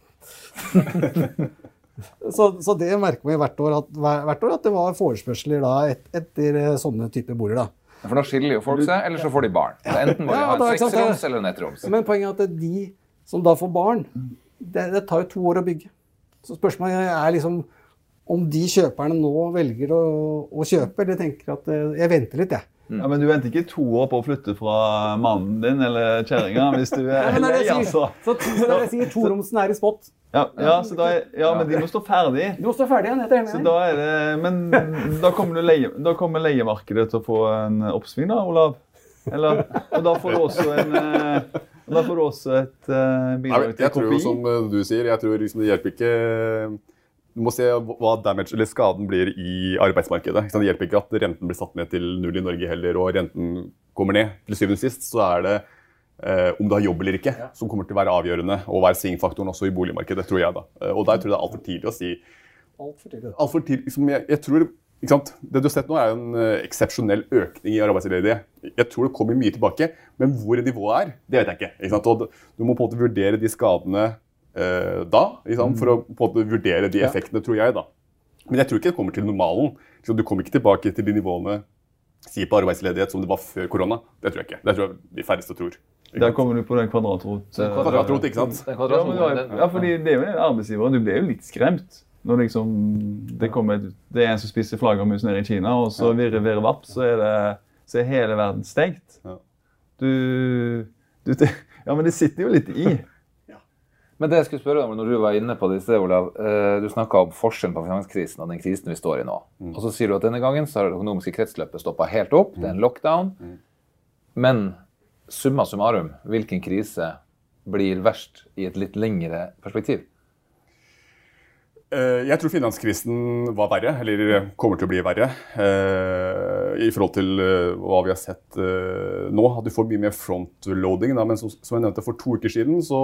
(laughs) så, så det merker vi hvert år, at, hvert år at det var forespørsler da, et, etter eh, sånne typer boliger. da. For da skiller jo folk seg, eller så får de barn. Enten må de ha en seksroms eller en etteroms. Men poenget er at de som da får barn, det, det tar jo to år å bygge. Så spørsmålet er liksom om de kjøperne nå velger å, å kjøpe, eller tenker at eh, jeg venter litt, jeg. Ja, Men du venter ikke to år på å flytte fra mannen din eller kjerringa (laughs) hvis du er lei, altså. Så, så det jeg sier, toromsen er i spot. Ja, ja, er, ja, men de må stå ferdig. De må stå ferdig igjen. Jeg er Så da er det, men da kommer, du leie, da kommer leiemarkedet til å få en oppsving, da, Olav? Eller, og da får du også en eh, da får du også et eh, Nei, bidrag til jeg tror jo som eh, du sier, jeg tror liksom det hjelper ikke Du må se hva damage eller skaden blir i arbeidsmarkedet. Det hjelper ikke at renten blir satt ned til null i Norge heller, og renten kommer ned. Til syvende og sist så er det eh, om du har jobb eller ikke, som kommer til å være avgjørende og være svingfaktoren også i boligmarkedet, tror jeg. da. Eh, Og der tror jeg det er altfor tidlig å si Altfor tidlig. Liksom, jeg, jeg tror? Det du har sett nå, er en eh, eksepsjonell økning i arbeidsledighet. Jeg tror det kommer mye tilbake, men hvor nivået er, det vet jeg ikke. ikke sant? Og du må på en måte vurdere de skadene eh, da, ikke sant? for å på en måte vurdere de effektene, tror jeg. da. Men jeg tror ikke det kommer til normalen. Du kommer ikke tilbake til de nivåene si på arbeidsledighet som det var før korona. Det tror jeg ikke. Det tror jeg de færreste tror. Ikke Der kommer du på den kvadratrot... Kvadratrot, ikke sant? Ja, men, ja, fordi det er jo arbeidsgiveren. Du blir jo litt skremt når liksom det kommer det er en som spiser flaggermus nede i Kina, og så virre, virre, vapp, så er, det, så er hele verden stengt. Ja. Du, du Ja, men det sitter jo litt i. (laughs) Men det jeg skulle spørre om når du var inne på det i sted, Olav, eh, du snakka om forskjellen på finanskrisen og den krisen vi står i nå. Mm. Og så sier du at denne gangen så har det økonomiske kretsløpet stoppa helt opp, det er en lockdown. Mm. Men summa summarum, hvilken krise blir verst i et litt lengre perspektiv? Eh, Jeg tror finanskrisen var verre, eller kommer til å bli verre, eh, i forhold til eh, hva vi har sett eh, nå. At du får mye mer frontloading. Men som, jeg nevnte for to uker siden, så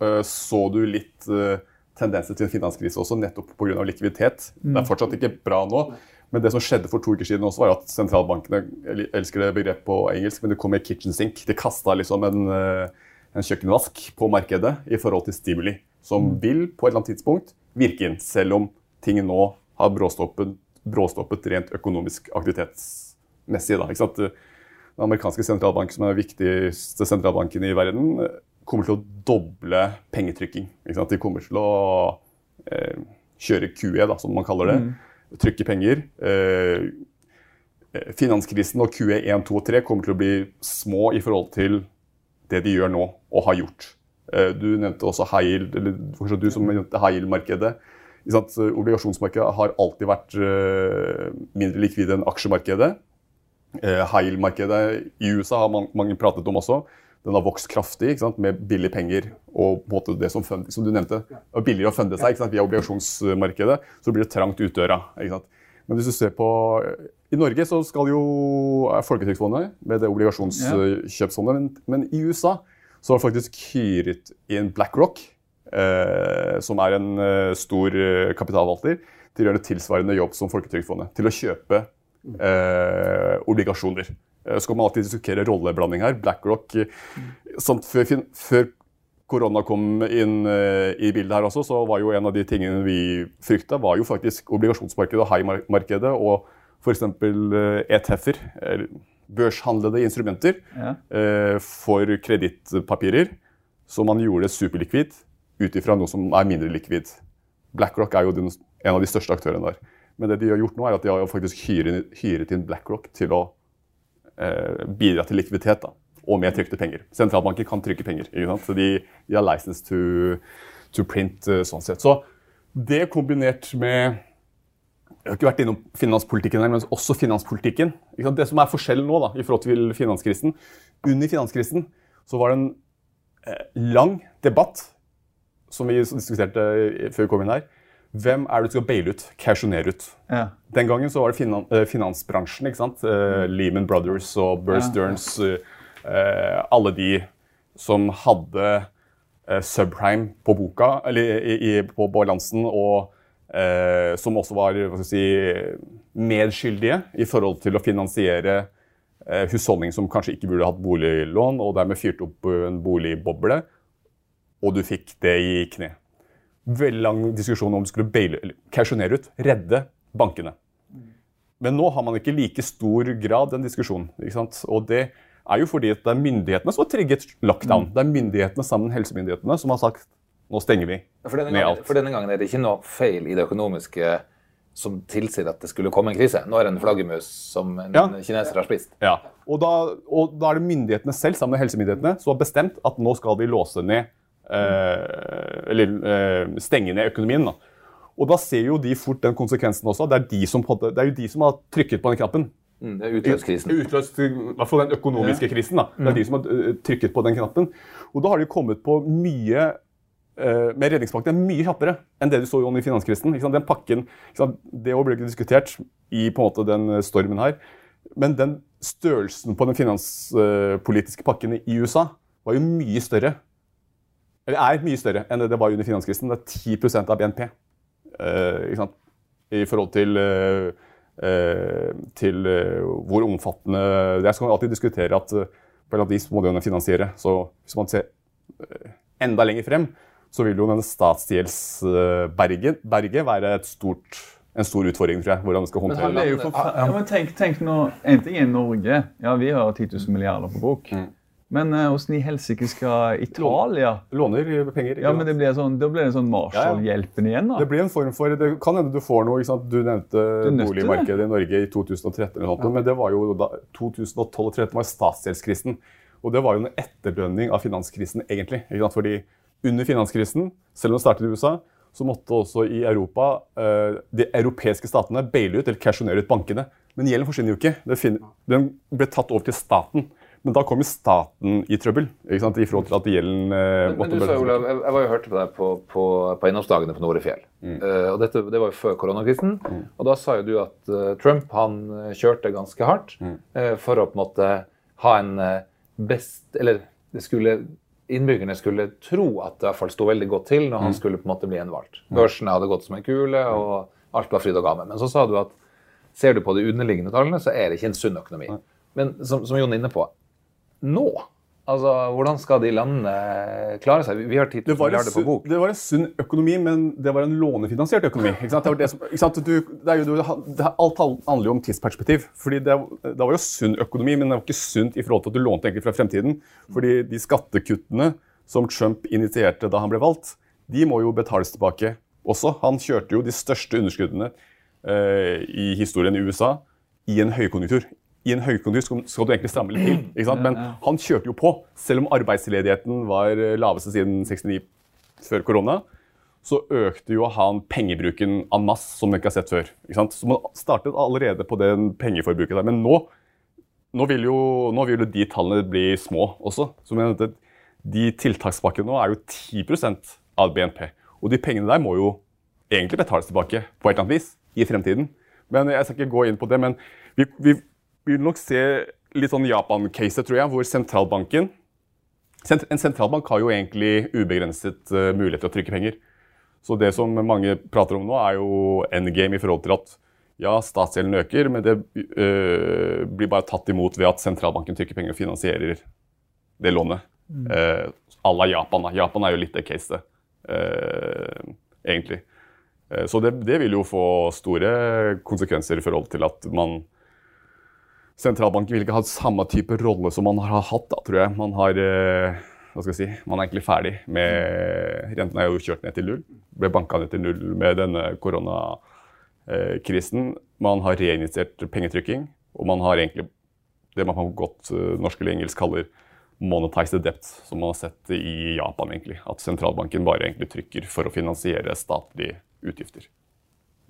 eh, så du litt eh, tendenser til en finanskrise også, nettopp pga. likviditet. Det er fortsatt ikke bra nå. Men det som skjedde for to uker siden også, var at sentralbankene jeg elsker det begrepet på engelsk, men det kom med kitchen sink. De kasta liksom en, eh, en kjøkkenvask på markedet i forhold til stimuli, som vil på et eller annet tidspunkt virke inn, selv om ting nå har bråstoppet, bråstoppet rent økonomisk aktivitetsmessig. Da? Den amerikanske sentralbanken, som er den viktigste sentralbanken i verden, kommer til å doble pengetrykking. De kommer til å eh, kjøre QE, da, som man kaller det. Trykke penger. Eh, finanskrisen og QE 1, 2 og 3 kommer til å bli små i forhold til det de gjør nå og har gjort. Eh, Du nevnte også Heil, eller du som nevnte? Så Obligasjonsmarkedet har alltid vært eh, mindre likvide enn aksjemarkedet. Eh, High yield-markedet i USA har mange pratet om også. Den har vokst kraftig med billige penger og det som, som du nevnte. Er billigere å funde seg via obligasjonsmarkedet. Så blir det trangt ut døra. Men hvis du ser på I Norge så skal jo er Folketrygdfondet med det obligasjonskjøpsfondet, men, men i USA så de faktisk hyret inn BlackRock, eh, som er en eh, stor kapitalvalter, til å gjøre tilsvarende jobb som Folketrygdfondet. Til å kjøpe eh, obligasjoner. Eh, Så kan man alltid diskutere rolleblanding her. BlackRock eh, sant, før, før korona kom inn eh, i bildet her også, så var jo en av de tingene vi frykta, var jo faktisk obligasjonsmarkedet og high-markedet og f.eks. ETF-er, eller børshandlede instrumenter, Ja. eh, for kredittpapirer, så man gjorde det superlikvid ut ifra noe som er mindre likvid. BlackRock er jo den, en av de største aktørene der. Men det de har gjort nå, er at de har faktisk hyret, hyret inn BlackRock til å eh, bidra til likviditet. da, Og med trykte penger. Sentralbanker kan trykke penger. ikke sant? Så de, de har license to, to print eh, sånn sett. Så det kombinert med jeg har ikke vært innom finanspolitikken her, men også finanspolitikken. Det som er forskjellen nå da, i forhold til finanskrisen Under finanskrisen så var det en eh, lang debatt som vi diskuterte før vi kom inn her. Hvem er det du skal baile ut, kausjonere ut? Ja. Den gangen så var det finan eh, finansbransjen. ikke sant? Eh, Lehman Brothers og Ja. Stearns. eh, eh, alle de som hadde eh, subprime på boka, eller i, i, på balansen, og eh, som også var si, medskyldige i forhold til å finansiere eh, husholdninger som kanskje ikke burde hatt boliglån, og dermed fyrte opp en boligboble, og du fikk det i kne veldig lang diskusjon om du skulle baile, kausjonere ut, redde bankene. Men nå har man ikke like stor grad den diskusjonen. ikke sant? Og det er jo fordi at det er myndighetene som har trigget lockdown. Det er myndighetene sammen med helsemyndighetene som har sagt nå stenger vi For denne, med alt. for denne gangen er det ikke noe feil i det økonomiske som tilsier at det skulle komme en krise. Nå er det en flaggermus som en Ja. kineser har spist. Ja, og da, og da er det myndighetene selv sammen med helsemyndighetene som har bestemt at nå skal de låse ned eh, Eller eh, stenge ned økonomien. Da. Og da ser jo de fort den konsekvensen også. Det er, de som, det er jo de som har trykket på den knappen. Mm, det er utløskrisen. Utløst i hvert fall den økonomiske krisen. Da. Det er de som har eh, trykket på den knappen. Og da har de kommet på mye med redningspakken er mye kjappere enn det du så under finanskrisen. Den pakken? Det ble ikke diskutert i på en måte den stormen her. Men den størrelsen på den finanspolitiske pakken i USA var jo mye større. Eller er mye større enn det det var under finanskrisen. Det er 10 av BNP. eh? I forhold til, eh, eh, til eh, hvor omfattende Det er. Så man alltid diskutere at eh, på en eller annen vis må det jo finansiere. Så hvis man ser eh, enda lenger frem, så vil jo denne statsgjeldsberget være et stort, en stor utfordring, tror jeg. Hvordan det skal Men håndtere det er jo. Ja, men tenk, tenk nå, En ting er Norge. Ja, vi har 10 000 milliarder på bok. Mm. Men åssen hvordan i helsike skal Italia Låner penger. Ja, men det blir sånn, Da blir det sånn Marshall-hjelpen igjen, da. Det blir en form for, det kan hende du får noe. ikke sant? Du nevnte Du boligmarkedet det. i Norge i 2013, eller noe, ja. men det var jo da, 2012 og 2013 var statsgjeldskrisen. Og det var jo en etterdønning av finanskrisen, egentlig. ikke sant? Fordi under finanskrisen, selv om det startet i USA, så måtte også i Europa eh, de europeiske statene baile ut eller casjonere ut bankene. Men gjelden forsvinner jo ikke. Den ble tatt over til staten. Men da kom jo staten i trøbbel ikke sant? i forhold til at gjelden eh, måtte men du sa. Olav, jeg, jeg var jo hørte på deg på, på, på eiendomsdagene på Norefjell. Eh, og dette, det var jo før koronakrisen. Og da sa jo du at uh, Trump han kjørte ganske hardt eh, for å på en måte ha en best Eller det skulle, innbyggerne skulle tro at det i hvert fall sto veldig godt til når han skulle på en måte bli gjenvalgt. Børsene hadde gått som en kule, og alt var fryd og gammen. Men så sa du at ser du på de underliggende tallene, så er det ikke en sunn økonomi. Men som, som Jon er inne på, nå Altså, Hvordan skal de landene klare seg? Vi har 10 til 000 var, det milliarder på bok. det var en sunn økonomi, men det var en lånefinansiert økonomi. Ikke sant? Det det som, ikke sant? Du, det jo, det, alt handler jo om tidsperspektiv. Fordi det, det var jo sunn økonomi, men det var ikke sunt i forhold til at du lånte egentlig fra fremtiden. Fordi de skattekuttene som Trump initierte da han ble valgt, de må jo betales tilbake også. Han kjørte jo de største underskuddene eh, i historien i USA i en høykonjunktur. I en høykonjunktur skal, du egentlig stramme litt til, ikke sant? men han kjørte jo på. Selv om arbeidsledigheten var eh, laveste siden 69 før korona, så økte jo han pengebruken en masse som man ikke har sett før. Ikke sant? Så man startet allerede på den pengeforbruket der. Men nå, nå, vil jo, nå vil jo de tallene bli små også. Så jeg mener de tiltakspakkene nå er jo 10% av BNP. Og de pengene der må jo egentlig betales tilbake på et eller annet vis i fremtiden. Men Jeg skal ikke gå inn på det, men vi, vi, vi vil nok se litt sånn Japan-case, tror jeg, hvor sentralbanken En sentralbank har jo egentlig ubegrenset eh, mulighet til å trykke penger. Så det som mange prater om nå, er jo endgame i forhold til at ja, statsgjelden øker, men det øh, blir bare tatt imot ved at sentralbanken trykker penger og finansierer det lånet. Uh, à la Japan. da. Japan er jo litt det caset, uh, egentlig. Uh, så det, det vil jo få store konsekvenser i forhold til at man Sentralbanken vil ikke ha samme type rolle som man har hatt, da, tror jeg. Man har eh, hva skal jeg si, man er egentlig ferdig med Renten er jo kjørt ned til null. Ble banka ned til null med denne koronakrisen. Man har reinitiert pengetrykking, og man har egentlig det man på godt eh, norsk eller engelsk kaller monetized debt, som man har sett i Japan. egentlig. At sentralbanken bare egentlig trykker for å finansiere statlige utgifter.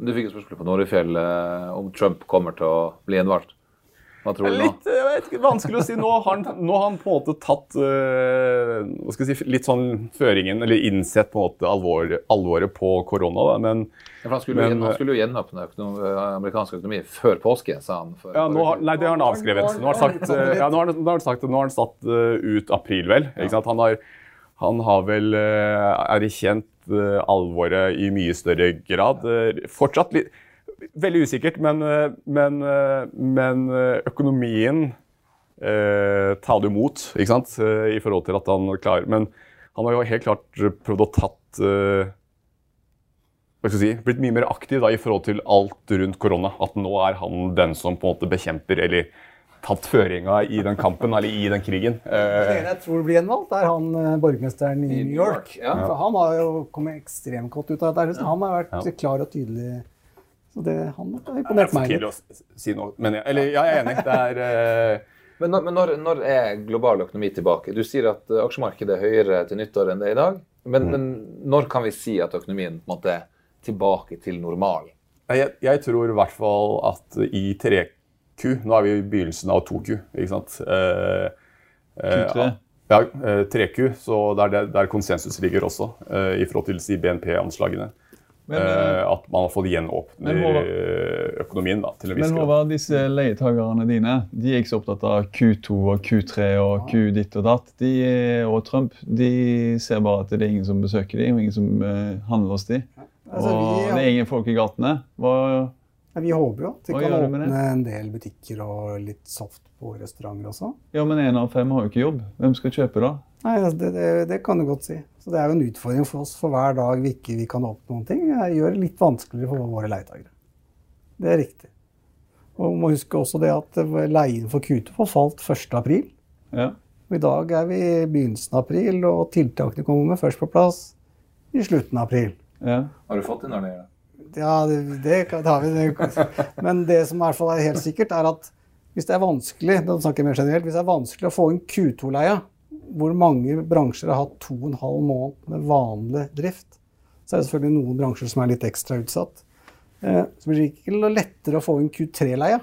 Du fikk et spørsmål på Norefjell eh, om Trump kommer til å bli gjenvalgt. Hva tror du nå? Litt jeg vet ikke, vanskelig å si. Nå har han, nå har han på en måte tatt uh, hva skal jeg si, litt sånn føringen, eller innsett på en måte alvor, alvoret på korona. Da. Men Ja, for han skulle, Men, jo, han skulle jo gjenåpne økonom, amerikansk økonomi før påske, sa han. For, ja, nå har, nei, det har han avskrevet. Nå har han sagt, ja, nå har, han- nå har sagt, nå har han satt uh, ut april, vel. Ikke sant? Han, har, han har vel uh, erkjent alvoret i mye større grad. Fortsatt litt Veldig usikkert, men, eh, men, eh, men eh, økonomien eh, tar det imot, ikke sant? I forhold til at han klarer Men han har jo helt klart prøvd å tatt eh, hva skal jeg si, blitt mye mer aktiv da, i forhold til alt rundt korona. At nå er han den som på en måte bekjemper eller tatt føringa i den kampen eller i den krigen. Eh, En jeg tror blir gjenvalgt, er han borgermesteren i New York. ja. For han har jo kommet ekstremt godt ut av dette. Han har vært Ja. klar og tydelig. Så det, han har imponert for meg tidlig å si noe. Men jeg, eller, ja, jeg er enig. Det er uh... Men, når, men når, når er global økonomi tilbake? Du sier at eh, aksjemarkedet er høyere til nyttår enn det er i dag. Men, men når kan vi si at økonomien på en måte er tilbake til normal? jeg, jeg tror i hvert fall at i 3Q Nå er vi i begynnelsen av 2Q, ikke sant? Eh, eh, Q3. Ja, eh, 3Q, så det er der, der konsensus ligger også, eh, i forhold til BNP-anslagene. Men, eh, at man har fått gjenåpner økonomien da, til en viss men hva Håvard, disse leietakerne dine de er ikke så opptatt av Q2 og Q3 og Q ditt og datt. De, og Trump de ser bare at det er ingen som besøker dem, og ingen som eh, handler hos dem. Altså, og det er ingen folk i gatene. Hva, Ja, Vi håper jo at vi kan åpne en del butikker og litt soft på restauranter også. ja, men én av fem har jo ikke jobb. Hvem skal kjøpe da? Nei, altså, det, det, det kan du godt si. Så Det er jo en utfordring for oss for hver dag vi ikke vi kan oppnå noen ting. Det gjør det litt vanskeligere for våre leietakere. Det er riktig. Og vi må huske også det at leien for Q2 forfalt 1.4. Ja. Og I dag er vi i begynnelsen av april, og tiltakene kommer med først på plass i slutten av april. ja. Har du fått gjør? Ja, det, det det har vi. Det. Men det som i hvert fall er helt sikkert, er at hvis det er vanskelig nå snakker jeg mer generelt, hvis det er vanskelig å få inn Q2-leia, hvor mange bransjer har hatt to og en halv måned med vanlig drift, så er det selvfølgelig noen bransjer som er litt ekstra utsatt. Eh, Så blir det ikke lettere å få inn Q3-leia.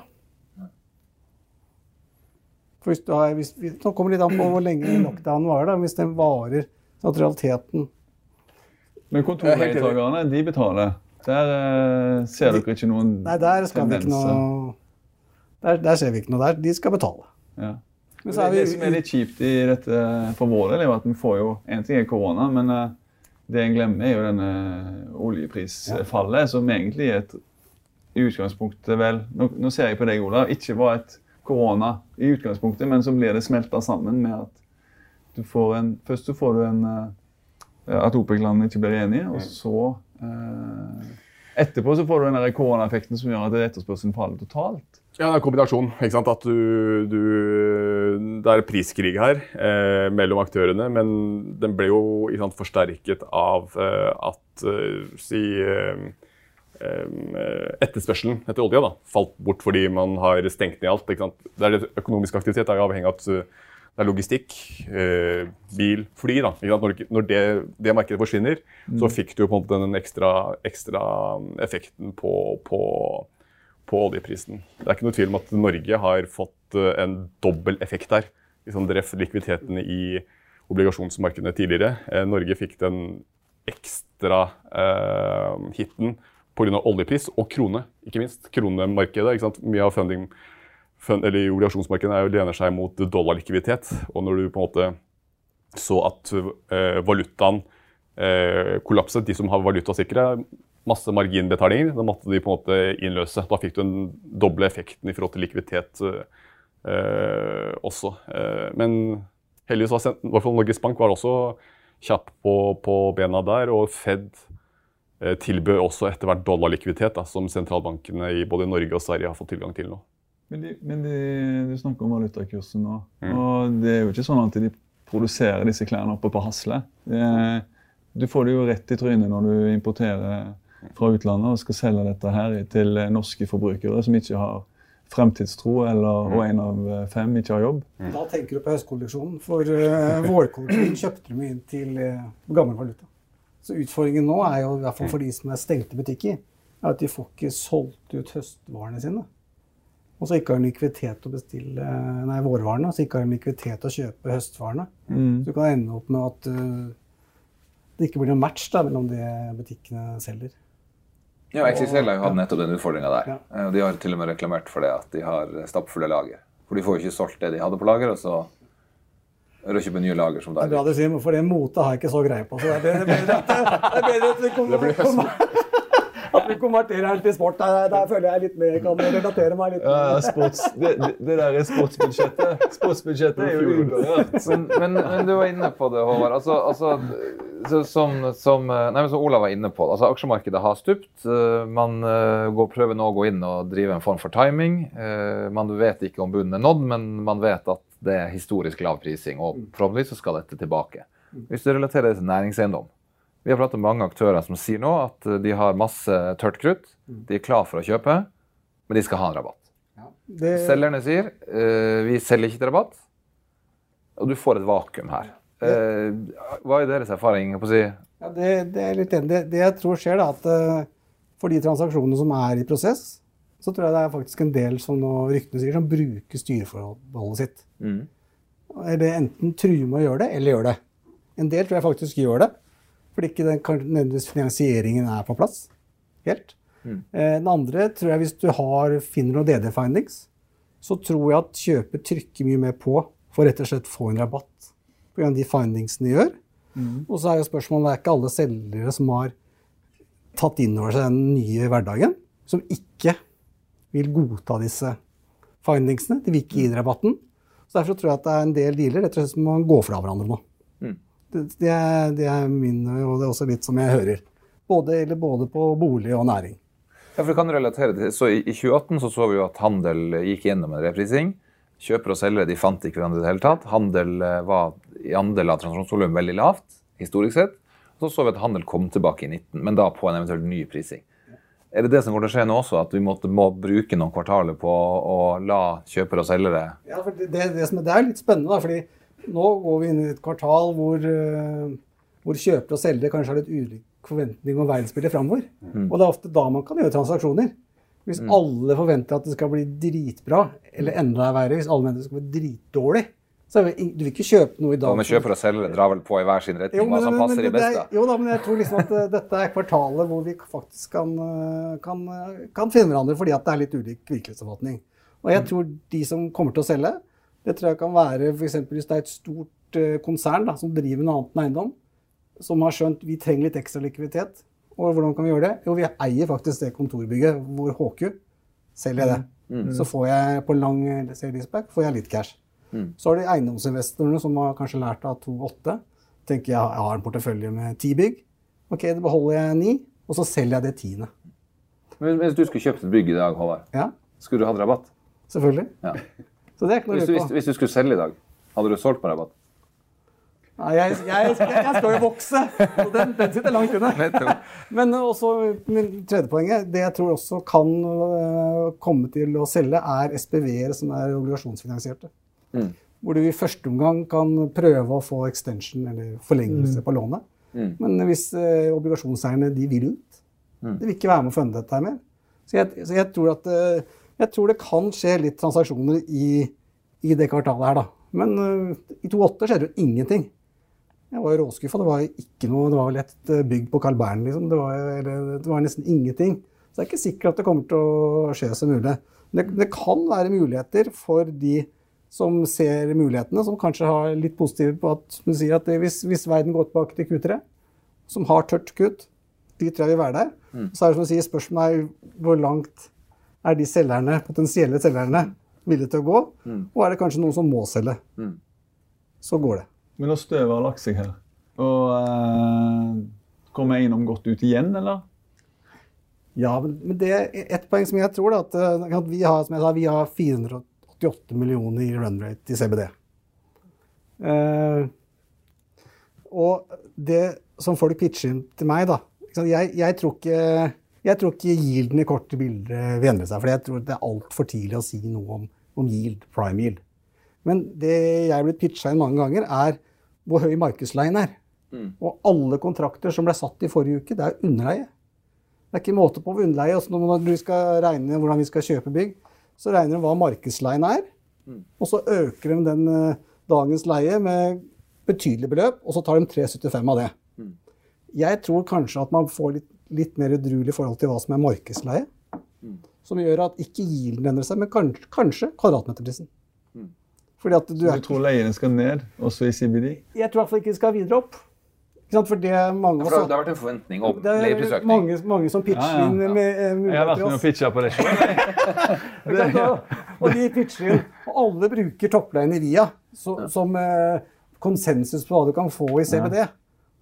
For hvis har, hvis, Nå kommer det litt an på hvor lenge lockdown varer. da, Hvis den varer sånn at realiteten Men kontorleietakerne, de betaler. Der eh, ser dere ikke noen Nei, der skal vi ikke tendenser. noe der, der ser vi ikke noe der. De skal betale. Ja. Men Det, så er vi det som er litt kjipt i dette for vår del, er at vi får jo En ting er korona, men eh, det en glemmer, er jo denne oljeprisfallet, som egentlig er et i utgangspunktet vel nå, nå ser jeg på deg, Ola, ikke var et korona i utgangspunktet, men så blir det smelta sammen med at du får en Først så får du en eh, At OPEC-landene ikke blir enige, og så eh, Etterpå så får du den koronaeffekten som gjør at etterspørselen faller totalt. Ja, det er en kombinasjon. ikke sant? At du, du Det er priskrig her eh, mellom aktørene, men den ble jo sant, forsterket av eh, at eh, si eh, eh, Etterspørselen etter olje da, falt bort fordi man har stengt ned alt. ikke sant? Det er litt økonomisk aktivitet er jo avhengig av at eh, det er logistikk, eh, bil, fly. da? Når, det, det markedet forsvinner, så fikk du på en måte den ekstra, ekstra effekten på, på på oljeprisen. Det er ikke noe tvil om at Norge har fått eh, en dobbel effekt der. Liksom drept likviditeten i obligasjonsmarkedene tidligere. Eh, Norge fikk den ekstra eh, hiten pga. oljepris og krone, ikke minst. Kronemarkedet. ikke sant? Mye av funding, fund, eller obligasjonsmarkedene er lener seg mot dollarlikviditet. Og når du på en måte så at eh, valutaen eh, kollapset, de som har valutasikre, masse marginbetalinger, da måtte de på en måte innløse. Da fikk du den doble effekten i forhold til likviditet eh, også. Eh, men heldigvis var i hvert fall Norges Bank var også kjapp på, på bena der, og Fed eh, tilbød også etter hvert dollarlikviditet, da, som sentralbankene i både Norge og Sverige har fått tilgang til nå. Men, de, men de, du snakker om valutakursen nå. Og det er jo ikke sånn at de produserer disse klærne oppe på Hasle. Du får det jo rett i trynet når du importerer fra utlandet og skal selge dette her til norske forbrukere som ikke har fremtidstro, eller, og en av fem ikke har jobb. Da tenker du på høstkolleksjonen. For uh, vårkolleksjonen kjøpte de inn til uh, gammel valuta. Så utfordringen nå er jo, i hvert fall for de som er stengte butikker, er at de får ikke solgt ut høstvarene sine. Og så ikke har de likviditet til å bestille nei, vårvarene, så ikke har de likviditet til å kjøpe høstvarene. Så du kan ende opp med at uh, det ikke blir noen match da, mellom det butikkene selger. Ja, XXL har jo hatt nettopp den utfordringa der. Ja. Eh, de har til og med reklamert for det at de har stappfulle lager. For de får jo ikke solgt det de hadde på lager, og så er å kjøpe nye lager som Det er bra du sier, for det motet har jeg ikke så greie på. Så det er bedre, at, det er bedre at vi kommer, (laughs) at vi konverterer den til sport. Der, der føler jeg litt mer kan relatere meg litt Ja, sports, det, det, det der er sportsbudsjettet. Sportsbudsjettet er jo uberørt. men, (laughs) men, men du var inne på det, Håvard. Altså, altså, så, som, som, nei, men som Olav var inne på, altså, aksjemarkedet har stupt. Eh, Man eh, går, prøver nå å gå inn og drive en form for timing. Eh, Man vet ikke om bunnen er nådd, men man vet at det er historisk lav prising, og forhåpentligvis så skal dette tilbake. Hvis du relaterer det til næringseiendom Vi har pratet med mange aktører som sier nå at eh, de har masse tørt krutt. De er klar for å kjøpe, men de skal ha en rabatt. Det, Selgerne sier eh, vi selger ikke til rabatt, og du får et vakuum her. Eh, hva er deres erfaring? på å si? ja, det, det er litt enig. Det, det jeg tror skjer, da, at eh, for de transaksjonene som er i prosess, så tror jeg det er faktisk en del som nå ryktene sier, som bruker styreforholdet sitt. Eller enten truer med å gjøre det, eller gjør det. En del tror jeg faktisk gjør det, fordi ikke den, nødvendigvis finansieringen er på plass. helt. Mm. Den andre tror jeg hvis du har, finner noen DD-findings, så tror jeg at kjøper trykker mye mer på for rett og slett få en rabatt pga. de findingsene de gjør. Og så er jo spørsmålet det er ikke alle selgere som har tatt inn over seg den nye hverdagen, som ikke vil godta disse findingsene. De vil ikke gi rabatten. Så Derfor tror jeg at det er en del dealer rett og slett som må gå fra hverandre nå. Det, det, er, det er min, og det er også litt som jeg hører. Både, eller både på bolig og næring. Ja, for kan relatere til, så I i 2018 så, så vi jo at handel gikk gjennom en reprising. Kjøpere og selgere de fant ikke hverandre i det hele tatt. Handel eh, var i andel av transaksjonsvolum veldig lavt, historisk sett. Så så vi at handel kom tilbake i 19, men da på en eventuell ny prising. Er det det som kommer til å skje nå også, at vi måtte, må bruke noen kvartaler på å la kjøpere og selgere Ja, for det, det, det, som, er- det er litt spennende, da, fordi nå går vi inn i et kvartal hvor, eh, hvor kjøpere og selgere kanskje har litt ulik forventning om verdensbildet framover. Og det er ofte da man kan gjøre transaksjoner. Hvis alle forventer at det skal bli dritbra, eller enda verre, hvis alle mener det skal bli dritdårlig, så det, du vil ikke kjøpe noe i dag. Og med kjøper og selger drar vel på i hver sin Jo, retning, hva som men, passer men i beste. best. er, jo da, men jeg tror liksom at eh, dette er kvartalet hvor vi faktisk kan, eh, kan, eh, kan finne hverandre fordi at det er litt ulik virkelighetsoppfatning. Og jeg tror de som kommer til å selge, det tror jeg kan være f.eks. hvis det er et stort konsern da, som driver noe annet enn eiendom, som har skjønt vi trenger litt ekstra likviditet. Og hvordan kan vi gjøre det? Jo, vi eier faktisk det kontorbygget hvor HQ selger det. Så får jeg på lang sale-leaseback får jeg litt cash. Så har de eiendomsinvestorene som har kanskje lært av 2,8. Tenker jeg jeg har en portefølje med ti bygg. Ok, det beholder jeg ni, og så selger jeg det tiende. Men hvis du skulle kjøpt et bygg i dag, Håvard, Ja, skulle du hatt rabatt? selvfølgelig. Ja. Så det er ikke noe Hvis, du- hvis, hvis du skulle selge i dag, hadde du solgt på rabatt? Nei, jeg, jeg, jeg, skal jo vokse, og den, den sitter langt inne. Men også, min tredje poenget, det jeg tror også kan øh, komme til å selge, er SPV-er som er obligasjonsfinansierte. Hvor du i første omgang kan prøve å få extension eller forlengelse på lånet. Men hvis øh, obligasjonseierne de vil ut, de vil ikke være med å funde dette her mer. Så jeg, så jeg, tror at, øh, jeg tror det kan skje litt transaksjoner i, i det kvartalet her, da. Men uh, i 2008 skjedde jo ingenting. Jeg var jo råskuffa. Det var ikke noe, det var vel et eh, bygg på Carl Bern, liksom. Det var, eller, det var nesten ingenting. Så det er ikke sikkert at det kommer til å skje så mulig. Det, det kan være muligheter for de som ser mulighetene, som kanskje har litt positive på at, som du sier, at det, hvis, hvis verden går tilbake til Q3, som har tørt kutt, de tror jeg vil være der. Så er det som du sier, spørsmålet er hvor langt er de selgerne, potensielle selgerne villige til å gå, og er det kanskje noen som må selge. Så går det. Men når støvet har lagt seg her, og eh, kommer eiendom godt ut igjen, eller? Ja, men det er ett poeng som jeg tror, da, at, eh, vi har sa, vi har 488 millioner i run rate i CBD. Eh, og det som folk pitcher inn til meg, da jeg, jeg, tror ikke, jeg tror ikke yielden i korte bilder vil endre seg. For jeg tror det er altfor tidlig å si noe om, om yield, prime yield. Men det jeg er blitt pitcha inn mange ganger, er hvor høy markedsleien er. Og alle kontrakter som ble satt i forrige uke, det er underleie. Det er ikke måte på underleie. Altså når du skal regne hvordan vi skal kjøpe bygg, så regner de hva markedsleien er, og så øker de den eh, dagens leie med betydelig beløp, og så tar de 3,75 av det. Jeg tror kanskje at man får litt, litt mer edruelig forhold til hva som er markedsleie, som gjør at ikke yielden endrer seg, men kanskje, kanskje kvadratmeterprisen. Fordi at du Du er tror leiene skal ned, også i CBD? Jeg tror i hvert fall ikke de skal videre opp. Ikke sant? For det er mange For det det har vært en forventning om det er leieprisøkning. mange, mange som pitcher Ja, ja. inn med eh, Jeg har vært med og pitcha på det sjøl. (laughs) (laughs) Og- de pitcher inn. Og alle bruker toppleien i VIA så, som eh, konsensus på hva du kan få i CBD.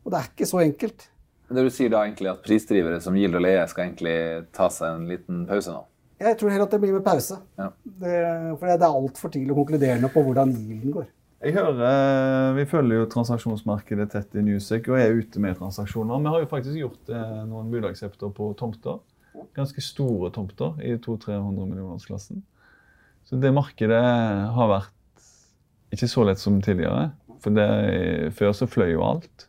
Og det er ikke så enkelt. Det du sier da egentlig at prisdrivere som Gild og leie skal egentlig ta seg en liten pause nå? Jeg tror heller at det blir med pause. Ja. Det, for det er altfor tidlig å konkludere noe på hvordan yielden går. Jeg hører, eh, Vi følger jo transaksjonsmarkedet tett i Newsec og er ute med transaksjoner. Vi har jo faktisk gjort eh, noen budaksepter på tomter. Ganske store tomter i 200-300 millionersklassen. Så det markedet har vært ikke så lett som tidligere. For det, før så fløy jo alt.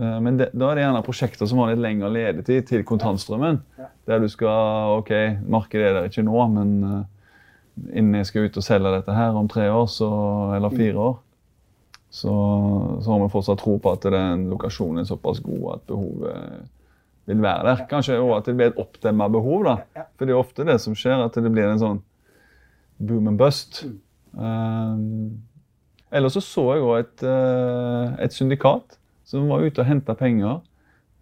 Eh, Men det, da er det gjerne prosjekter som har litt lengre ledetid til kontantstrømmen. Der du skal OK, markedet er der ikke nå, men eh, innen jeg skal ut og selge dette her om tre år, så, eller fire år, så, så har vi fortsatt tro på at den lokasjonen er såpass god at behovet vil være der. Kanskje også at det blir et oppdemma behov. da. For det er ofte det som skjer, at det blir en sånn boom and bust. Um, ellers så så jeg òg et, et syndikat som var ute og henta penger.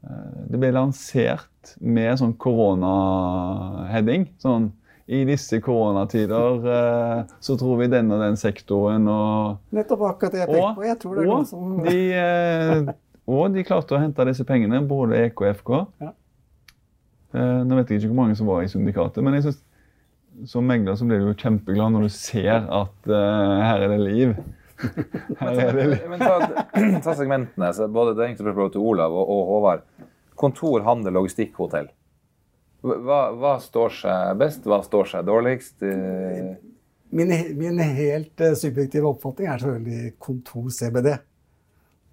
Uh, det ble lansert med sånn koronaheading. Sånn i disse koronatider uh, så tror vi den og den sektoren og Nettopp akkurat det jeg tenkte på. Jeg tror det er noe og som de, eh, og de klarte å hente disse pengene, både EK og FK. Ja. Eh, nå vet jeg ikke hvor mange som var i syndikatet, men jeg synes, som megler så blir du jo kjempeglad når du ser at eh, her er det liv. (laughs) Men ta, (clears throat) ta segmentene. Så både det er spørsmålet til Olav og, og Håvard. Kontor, handel, logistikk, hotell. Hva, hva står seg best? Hva står seg dårligst? Eh, Min, min helt eh, subjektive oppfatning er selvfølgelig kontor CBD. Det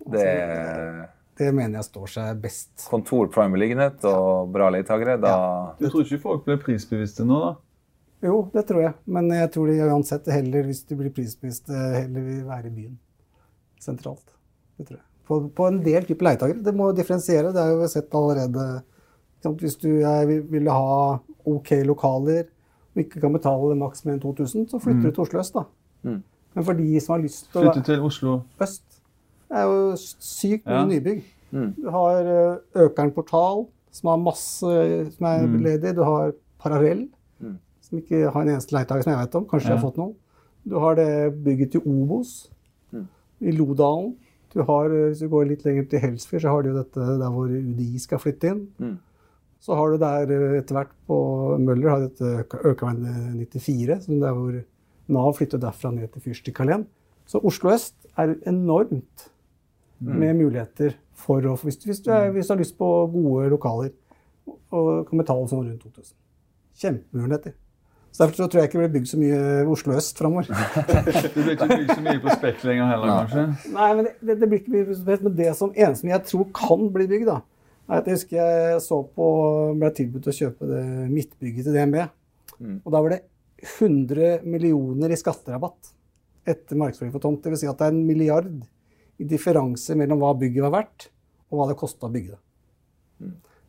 Altså, det... Det mener jeg står seg best. kontor, prime beliggenhet og bra leietakere. Da Du tror ikke folk blir prisbevisste nå, da? Jo, det tror jeg. Men jeg tror de uansett heller, hvis du blir prisbevisst, eh, heller vil være i byen. Sentralt. Det tror jeg. På, på en del type leietakere. Det må differensiere. Det har jo sett allerede. Hvis du ville vil- vil ha OK lokaler og ikke kan betale maks mer enn 2000, så flytter du til Oslo øst, da. Mm. Men for de som har lyst til å Flytte til Oslo. øst. Det er jo sykt mye Ja. nybygg. Mm. Du har eh, Økern portal, som har masse som er Mm. ledig. Du har Parallell, Mm. Som ikke har en eneste leietaker som jeg vet om. Kanskje ja. jeg har fått noen. Du har det bygget til Obos Mm. i Lodalen. Du har, eh, hvis du går litt lenger til Helsfyr, så har du jo dette der hvor UDI skal flytte inn. Mm. Så har du der eh, etter hvert på Møller har dette Økern 94, som der hvor Nav flytter derfra ned til Fyrstikkalleen. Så Oslo øst er enormt med muligheter for å hvis, hvis, du er, hvis du har lyst på gode lokaler og kan betale sånn rundt 2000. Kjempemuligheter. Så Derfor så tror jeg ikke det blir bygd så mye Oslo øst framover. (laughs) Det blir ikke bygd så mye på spekk lenger heller, kanskje? Nei, men det, det, blir ikke mye på spesielt. Men det som eneste jeg tror kan bli bygd, da, er at jeg husker jeg så på ble tilbudt å kjøpe det midtbygget til DNB. Mm. Og da var det 100 millioner i skatterabatt etter markedsføring for tomt. Det vil si at det er en milliard i differanse mellom hva bygget var verdt, og hva det kosta å bygge det.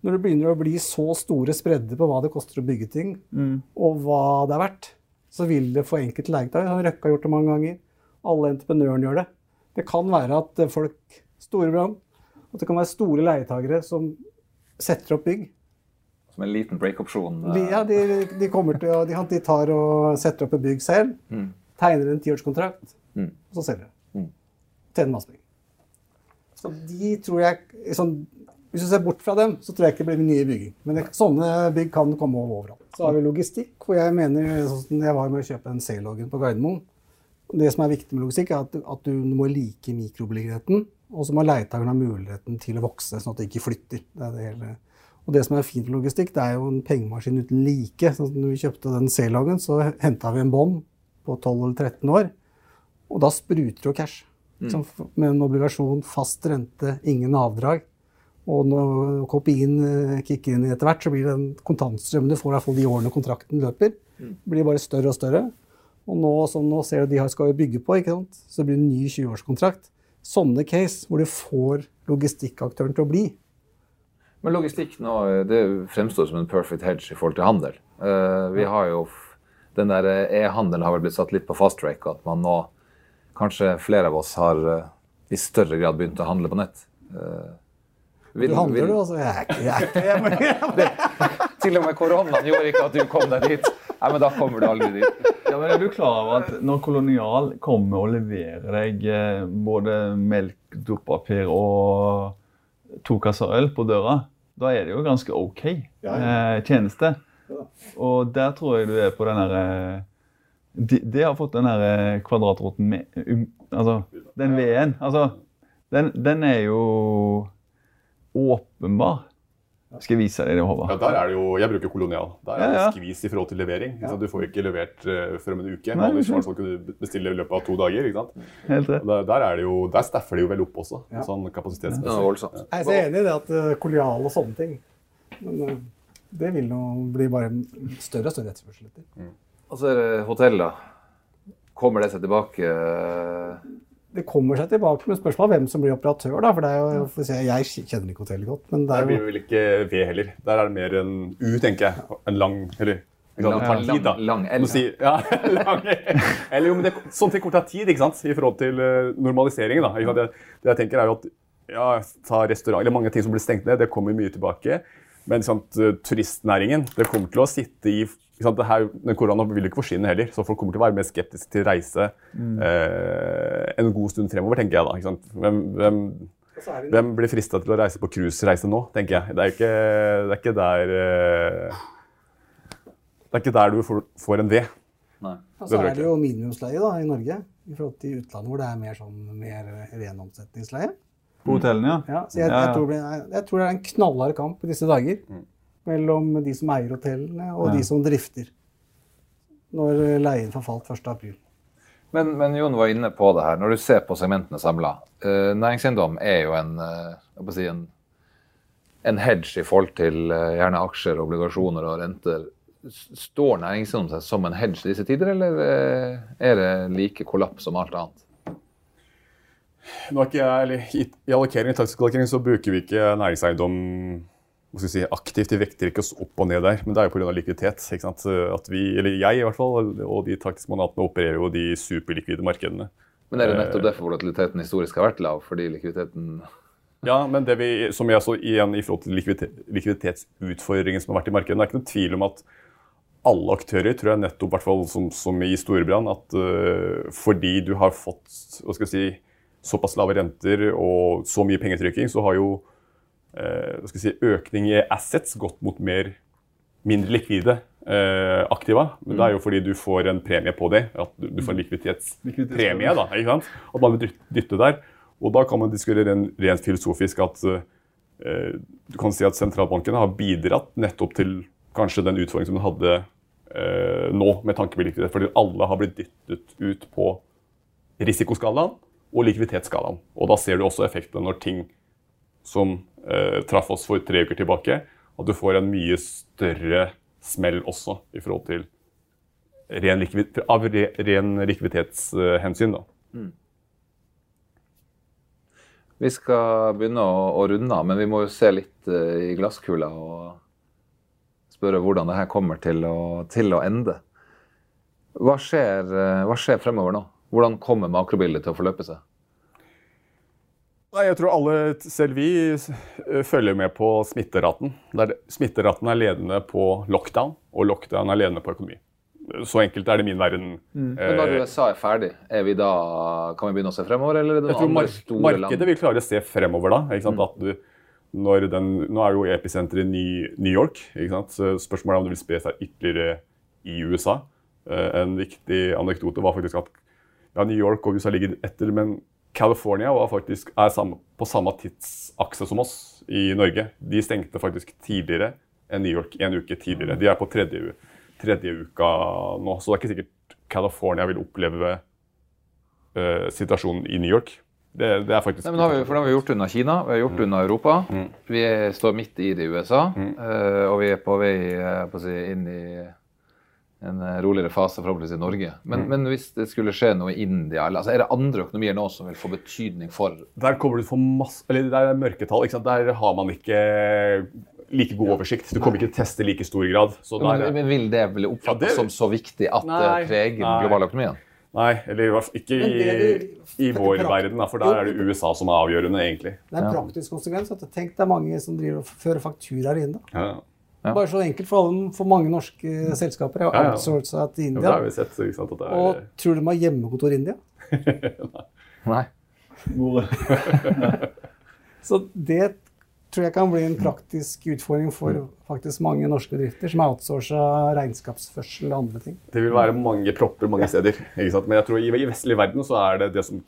Når det begynner å bli så store spredder på hva det koster å bygge ting, Mm. og hva det er verdt, så vil det for enkelte legetag har gjort det mange ganger. Alle entreprenørene gjør det. Det kan være at folk Store brann. At det kan være store leietagere som setter opp bygg. som en liten break-opsjon. Ja, de, de, kommer til å, de, de tar og setter opp et bygg selv, Mm. tegner en tiårskontrakt, Mm. og så selger de. Mm. Tjener masse penger. Så de tror jeg sånn, Hvis du ser bort fra dem, så tror jeg ikke det blir nye bygging. Men det, sånne bygg kan komme overalt. Så har vi logistikk, hvor jeg mener sånn Jeg var med å kjøpe en C-loggen på Gardermoen. Det som er viktig med logistikk, er at, at du må like mikrobeliggenheten. Og så må leietakeren ha muligheten til å vokse, sånn at det ikke flytter. Det er det hele. Og det som er fint med logistikk, det er jo en pengemaskin uten like. Sånn at når vi kjøpte den C-loggen, så henta vi en bånd på 12 eller 13 år. Og da spruter jo cash. Mm. med en obligasjon, fast rente, ingen avdrag. Og når KPI-en eh, kicker inn etter hvert, så blir den kontantstrømmen du får i hvert fall de årene kontrakten løper, blir bare større og større. Og nå, som nå ser du de har- skal bygge på, ikke sant? så det en ny 20-årskontrakt. Sånne case hvor du får logistikkaktøren til å bli. Men logistikk nå, det fremstår som en perfect hedge i forhold til handel. Eh, vi har jo Den der eh, e-handelen har vel blitt satt litt på fast track, at man nå Kanskje flere av oss har i større grad begynt å handle på nett. Eh, vil- Du handler, vil- du, altså. Jeg er ikke, jeg er ikke (laughs) Til og med koronaen gjorde ikke at du kom deg dit. Nei, men da kommer du aldri dit. Ja, men Er du klar over at når Kolonial kommer og leverer deg eh, både melk, dopapir og to kasser øl på døra, da er det jo ganske OK eh, tjeneste. Og der tror jeg du er på den derre de, de har fått den der eh, kvadratroten med um, Altså, den V-en. Altså, den, den er jo åpenbar. Skal jeg vise deg det, Ja, der er det jo, Jeg bruker Kolonial. Der er det ja. skvis i forhold til levering. Du får ikke levert uh, før om en uke. Nei, ikke sånn kunne du bestille i løpet av to dager. ikke sant? Helt rett. Der, der, er det jo, der staffer de jo vel opp også, Ja. sånn Det kapasitetsmessig. voldsomt. Jeg er så enig i det at uh, kolonial og sånne ting. Men uh, det vil nå bli bare større og større etterspørsel etter. Og så er det hotell, da. Kommer det seg tilbake? Det kommer seg tilbake, med spørsmål om hvem som blir operatør. da, for det er jo, for å si, Jeg kjenner ikke hotellet godt, men det er blir jo det vel ikke V heller. Der er det mer en U, tenker jeg. En lang Eller det tar tid, da. Lang, lang L. Si, ja, (laughs) lang Eller jo, men det, sånne ting kommer til å ta tid ikke sant? i forhold til eh, normaliseringen. da. Det, det jeg tenker er jo at ja, ta restaurant, eller Mange ting som blir stengt ned, det kommer mye tilbake. Men sant, eh, turistnæringen det kommer til å sitte i sant, det her, den Korona vil jo ikke forsvinne heller, så folk kommer til å være mer skeptiske til reise eh, en god stund fremover, tenker jeg da. ikke sant? Hvem, hvem, hvem blir frista til å reise på cruisereise nå, tenker jeg. Det er ikke, det er ikke der eh, Det er ikke der du får, får en V. Nei. Og så er det jo minimumsleie da, i Norge i forhold til utlandet, hvor det er mer, sånn, mer ren omsetningsleie. På hotellene, ja. Ja, så jeg, jeg, tror det, jeg tror det er en knallhard kamp i disse dager mellom de som eier hotellene og Ja. de som drifter. Når leien forfalt 1.4. Men, men Jon var inne på det her. Når du ser på segmentene samla. Eh, næringseiendom er jo en, eh, jeg si en, en hedge i forhold til eh, gjerne aksjer, obligasjoner og renter. Står næringseiendom seg som en hedge i disse tider, eller eh, er det like kollaps som alt annet? Nå er ikke jeg, eller I, allokering, i taktisk allokering så bruker vi ikke næringseiendom si, aktivt. De vekter ikke oss opp og ned der, men det er jo pga. likviditet. ikke sant? At vi, eller jeg i hvert fall, og de taktiske mandatene opererer jo de superlikvide markedene. Men er det nettopp derfor volatiliteten historisk har vært lav? Fordi likviditeten Ja, men det vi, som jeg så igjen i forhold til likviditet, likviditetsutfordringen som har vært i markedet, det er ikke noen tvil om at alle aktører, tror jeg nettopp, i hvert fall som, som i Storebrand, at uh, fordi du har fått hva skal jeg si, såpass lave renter og så mye pengetrykking, så har jo si, økning i assets gått mot mer, mindre likvide øh, aktiva. Men det er jo fordi du får en premie på det. At du, får en likviditetspremie. da, ikke sant? At man vil dytte- der. Og da kan man diskutere ren- rent filosofisk at eh, du kan si at sentralbankene har bidratt nettopp til kanskje den utfordringen som de hadde eh, nå, med tanke på likviditet. Fordi alle har blitt dyttet ut på risikoskalaen og likviditetsskalaen. Og da ser du også effektene når ting som eh, traff oss for tre uker tilbake, at du får en mye større smell også i forhold til ren likvid, av re, ren likviditetshensyn. da. Vi skal begynne å, å runde av, men vi må jo se litt uh, i glasskula og spørre hvordan det her kommer til å, til å ende. Hva skjer, uh, hva skjer fremover nå? Hvordan kommer makrobildet til å forløpe seg? Nei, jeg tror alle, selv vi, øh, følger med på smitteraten. Der smitteraten er ledende på lockdown, og lockdown er ledende på økonomi. Så enkelt er det min verden. Men når Eh, USA er ferdig, er vi da, kan vi begynne å se fremover, eller er det jeg noen tror andre mark store markedet vil klare å se fremover da. Ikke sant? At du, når den, nå er jo episenteret i New York. Ikke sant? Så spørsmålet er om det vil spre seg ytterligere i USA. Eh, En viktig anekdote var faktisk at ja, New York og USA ligger etter, men California var faktisk, er samme, på samme tidsakse som oss i Norge. De stengte faktisk tidligere enn New York, en uke tidligere. De er på tredje, tredje uka nå, så det er ikke sikkert California vil oppleve uh, situasjonen i New York. Det, det er faktisk Nei, men har vi, for det har vi gjort unna Kina, vi har gjort unna Europa. Vi er, står midt i det i USA, eh, og vi er på vei uh, på si, inn i en eh, roligere fase, forhåpentligvis i Norge. Men, men hvis det skulle skje noe i India, eller, altså, er det andre økonomier nå som vil få betydning for Der kommer du få masse Eller det er mørketall. Ikke sant? Der har man ikke like god oversikt. Du kommer ikke til å teste i like stor grad. Der, men Vil det bli oppfattet Ja, det- som så viktig at Nei, det preger den globale økonomien? nei, eller ikke i, i vår verden, da, for der er det USA som er avgjørende, egentlig. Det er en praktisk konsekvens. At tenk det er mange som driver og fører fakturaer inn. da. Ja, Ja. Bare så enkelt for alle, for mange norske selskaper har Ja, ja. outsourca til India. sett. Sant, at Og er, tror du de har hjemmekontor i India? (laughs) Nei. Hvor, (laughs) Så det tror jeg kan bli en praktisk utfordring for faktisk mange norske bedrifter som har outsourca regnskapsførsel og andre ting. det vil være mange propper mange steder. Ikke sant? Men jeg tror i, i vestlig verden så er det det som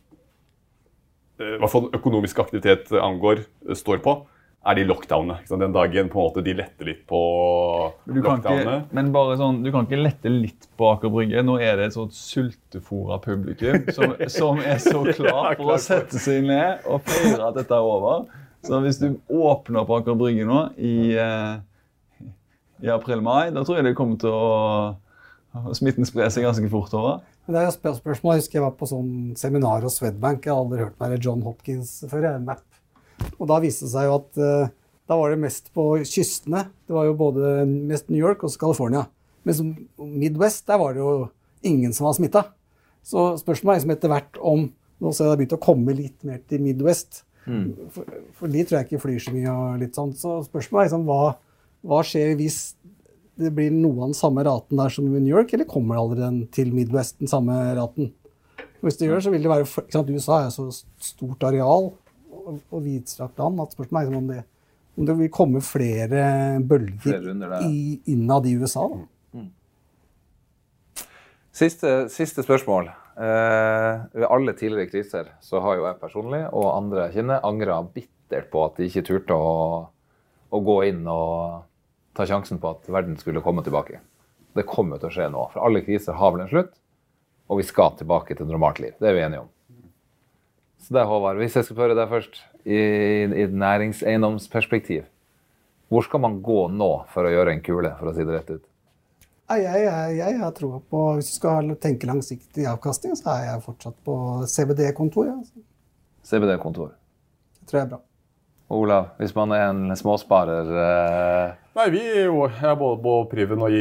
eh, i hvert fall økonomisk aktivitet angår, eh, står på, er de lockdownene. Ikke sant? Den dagen på en måte de letter litt på du kan ikke, men bare sånn, du kan ikke lette litt på Aker Brygge. Nå er det et sånt sultefòra publikum som, som er så (laughs) klar for å sette seg ned og feire at dette er over. Så hvis du åpner på Aker Brygge nå i, eh, i april-mai, da tror jeg det kommer til å Smitten sprer seg ganske fort over. Det er et spørsmål. Jeg husker jeg var på sånn seminar hos Swedbank. Jeg har aldri hørt meg eller John Hopkins før. Jeg, MAP. Og da viste det seg jo at uh, da var det mest på kystene. Det var jo både mest New York og California. Mens Midwest, der var det jo ingen som var smitta. Så spørsmålet er liksom etter hvert om Nå ser jeg det har begynt å komme litt mer til Midwest. For, for de tror jeg ikke flyr så mye og litt sånn. Så spørsmålet er liksom hva, hva skjer hvis det blir noe av den samme raten der som i New York, eller kommer det aldri den til Midwest, den samme raten? Hvis det gjør, så vil det være sant, USA er så stort areal og, og vidstrakt land at spørsmålet er liksom om det, om det vil komme flere bølger Flere i, innad i USA. Da. Siste, siste spørsmål. Eh, ved alle tidligere kriser så har jo jeg personlig og andre jeg kjenner angra bittert på at de ikke turte å, å gå inn og ta sjansen på at verden skulle komme tilbake. Det kommer til å skje nå. For alle kriser har vel en slutt, og vi skal tilbake til normalt liv. Det er vi enige om. Så det, er Håvard, hvis jeg skal spørre deg først, i, i et næringseiendomsperspektiv, hvor skal man gå nå for å gjøre en kule, for å si det rett ut? Jeg, jeg, jeg har troa på Hvis du skal tenke langsiktig avkastning, så er jeg fortsatt på CBD-kontor. Ja. CBD-kontor. Det tror jeg er bra. Olav, hvis man er en småsparer eh, Nei, vi er både på Priven og i,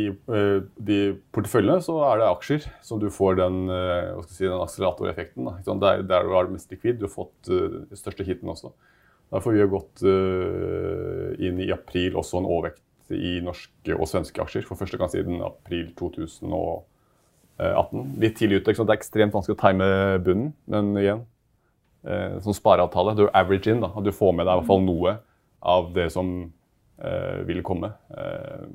i eh, de porteføljene så er det aksjer som du får den, eh, hva si, den akseleratoreffekten. Der, der du er mest likvid. Du har fått uh, største hiten også. Derfor vi har gått uh, inn i april også en overvekt i norske og svenske aksjer for første gang siden april 2018. Litt tidlig ute. Det er ekstremt vanskelig å time bunnen, men igjen eh, som spareavtale. Du average in, da. At du får med deg i hvert fall noe av det som eh, vil komme. Eh,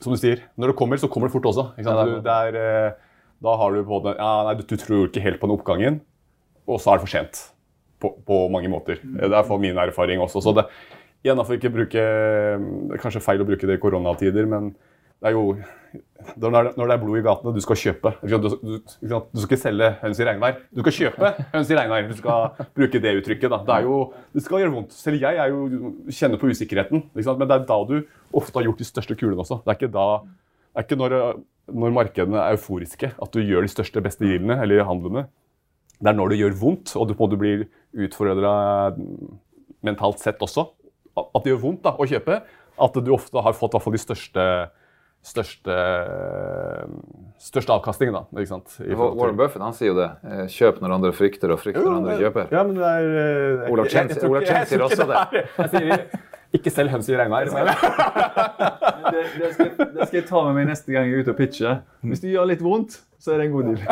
som du sier, når det kommer, så kommer det fort også. Du, det er, eh, da har du på en måte ja, nei, du, du tror ikke helt på den oppgangen, og så er det for sent. På, på mange måter. Det er for min erfaring også. Så det, igjen, da får ikke bruke er kanskje feil å bruke det i koronatider, men det er jo når det er, blod i gatene, du skal kjøpe. Du, du, du, du skal ikke selge høns i regnvær. Du skal kjøpe høns i regnvær. Du skal bruke det uttrykket. Da. Det, jo, det skal gjøre vondt. Selv jeg er jo, kjenner på usikkerheten. Men det er da du ofte har gjort de største kulene også. Det er ikke, da, det er ikke når, når markedene er euforiske at du gjør de største, beste dealene eller handlene. Det er når det gjør vondt, og du, på måte blir utfordra mentalt sett også. At det gjør vondt da, å kjøpe. At du ofte har fått hvert fall de største største, største avkastningen. da, ikke sant? I Warren Buffett han sier jo det. eh, Kjøp når andre frykter, og frykt når andre kjøper. Ja, men det er eh, Olav Chen- sier også det. er- Jeg sier ikke selg høns i regnvær. men- (laughs) Det, det, skal, det skal jeg ta med meg neste gang jeg er ute og pitcher. Hvis det gjør litt vondt, så er det en god deal. (laughs)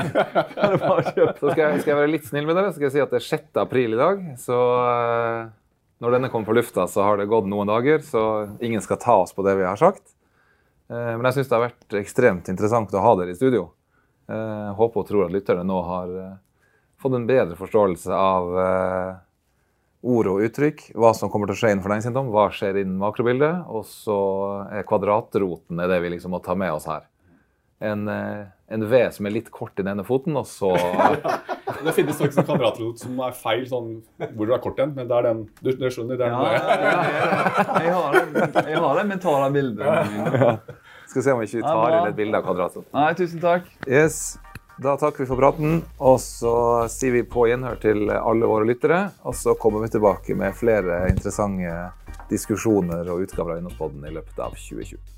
Det. Så skal jeg, skal jeg være litt snill med dere, så skal jeg si at det er 6. april i dag. Så eh, når denne kommer på lufta, så har det gått noen dager, så ingen skal ta oss på det vi har sagt. Eh, men jeg syns det har vært ekstremt interessant å ha dere i studio. Jeg håper og tror at lytterne nå har eh, fått en bedre forståelse av eh, ord og uttrykk, hva som kommer til å skje innenfor næringseiendom, hva skjer innen makrobildet, og så er kvadratroten er det vi liksom må ta med oss her. En, eh, en V som er litt kort i denne foten, og så (laughs) Det finnes faktisk en kvadratrot som er feil, sånn hvor du er kort igjen, men det er den du, du skjønner? Det er Ja, den, ja, ja. Jeg har det, jeg har det mentale bildet. Skal se om vi ikke tar inn et bilde av kvadratet. Nei, tusen takk. Yes. Da takker vi for praten, og så sier vi på gjenhør til alle våre lyttere. Og så kommer vi tilbake med flere interessante diskusjoner og utgaver av Innholdspodden i løpet av 2020.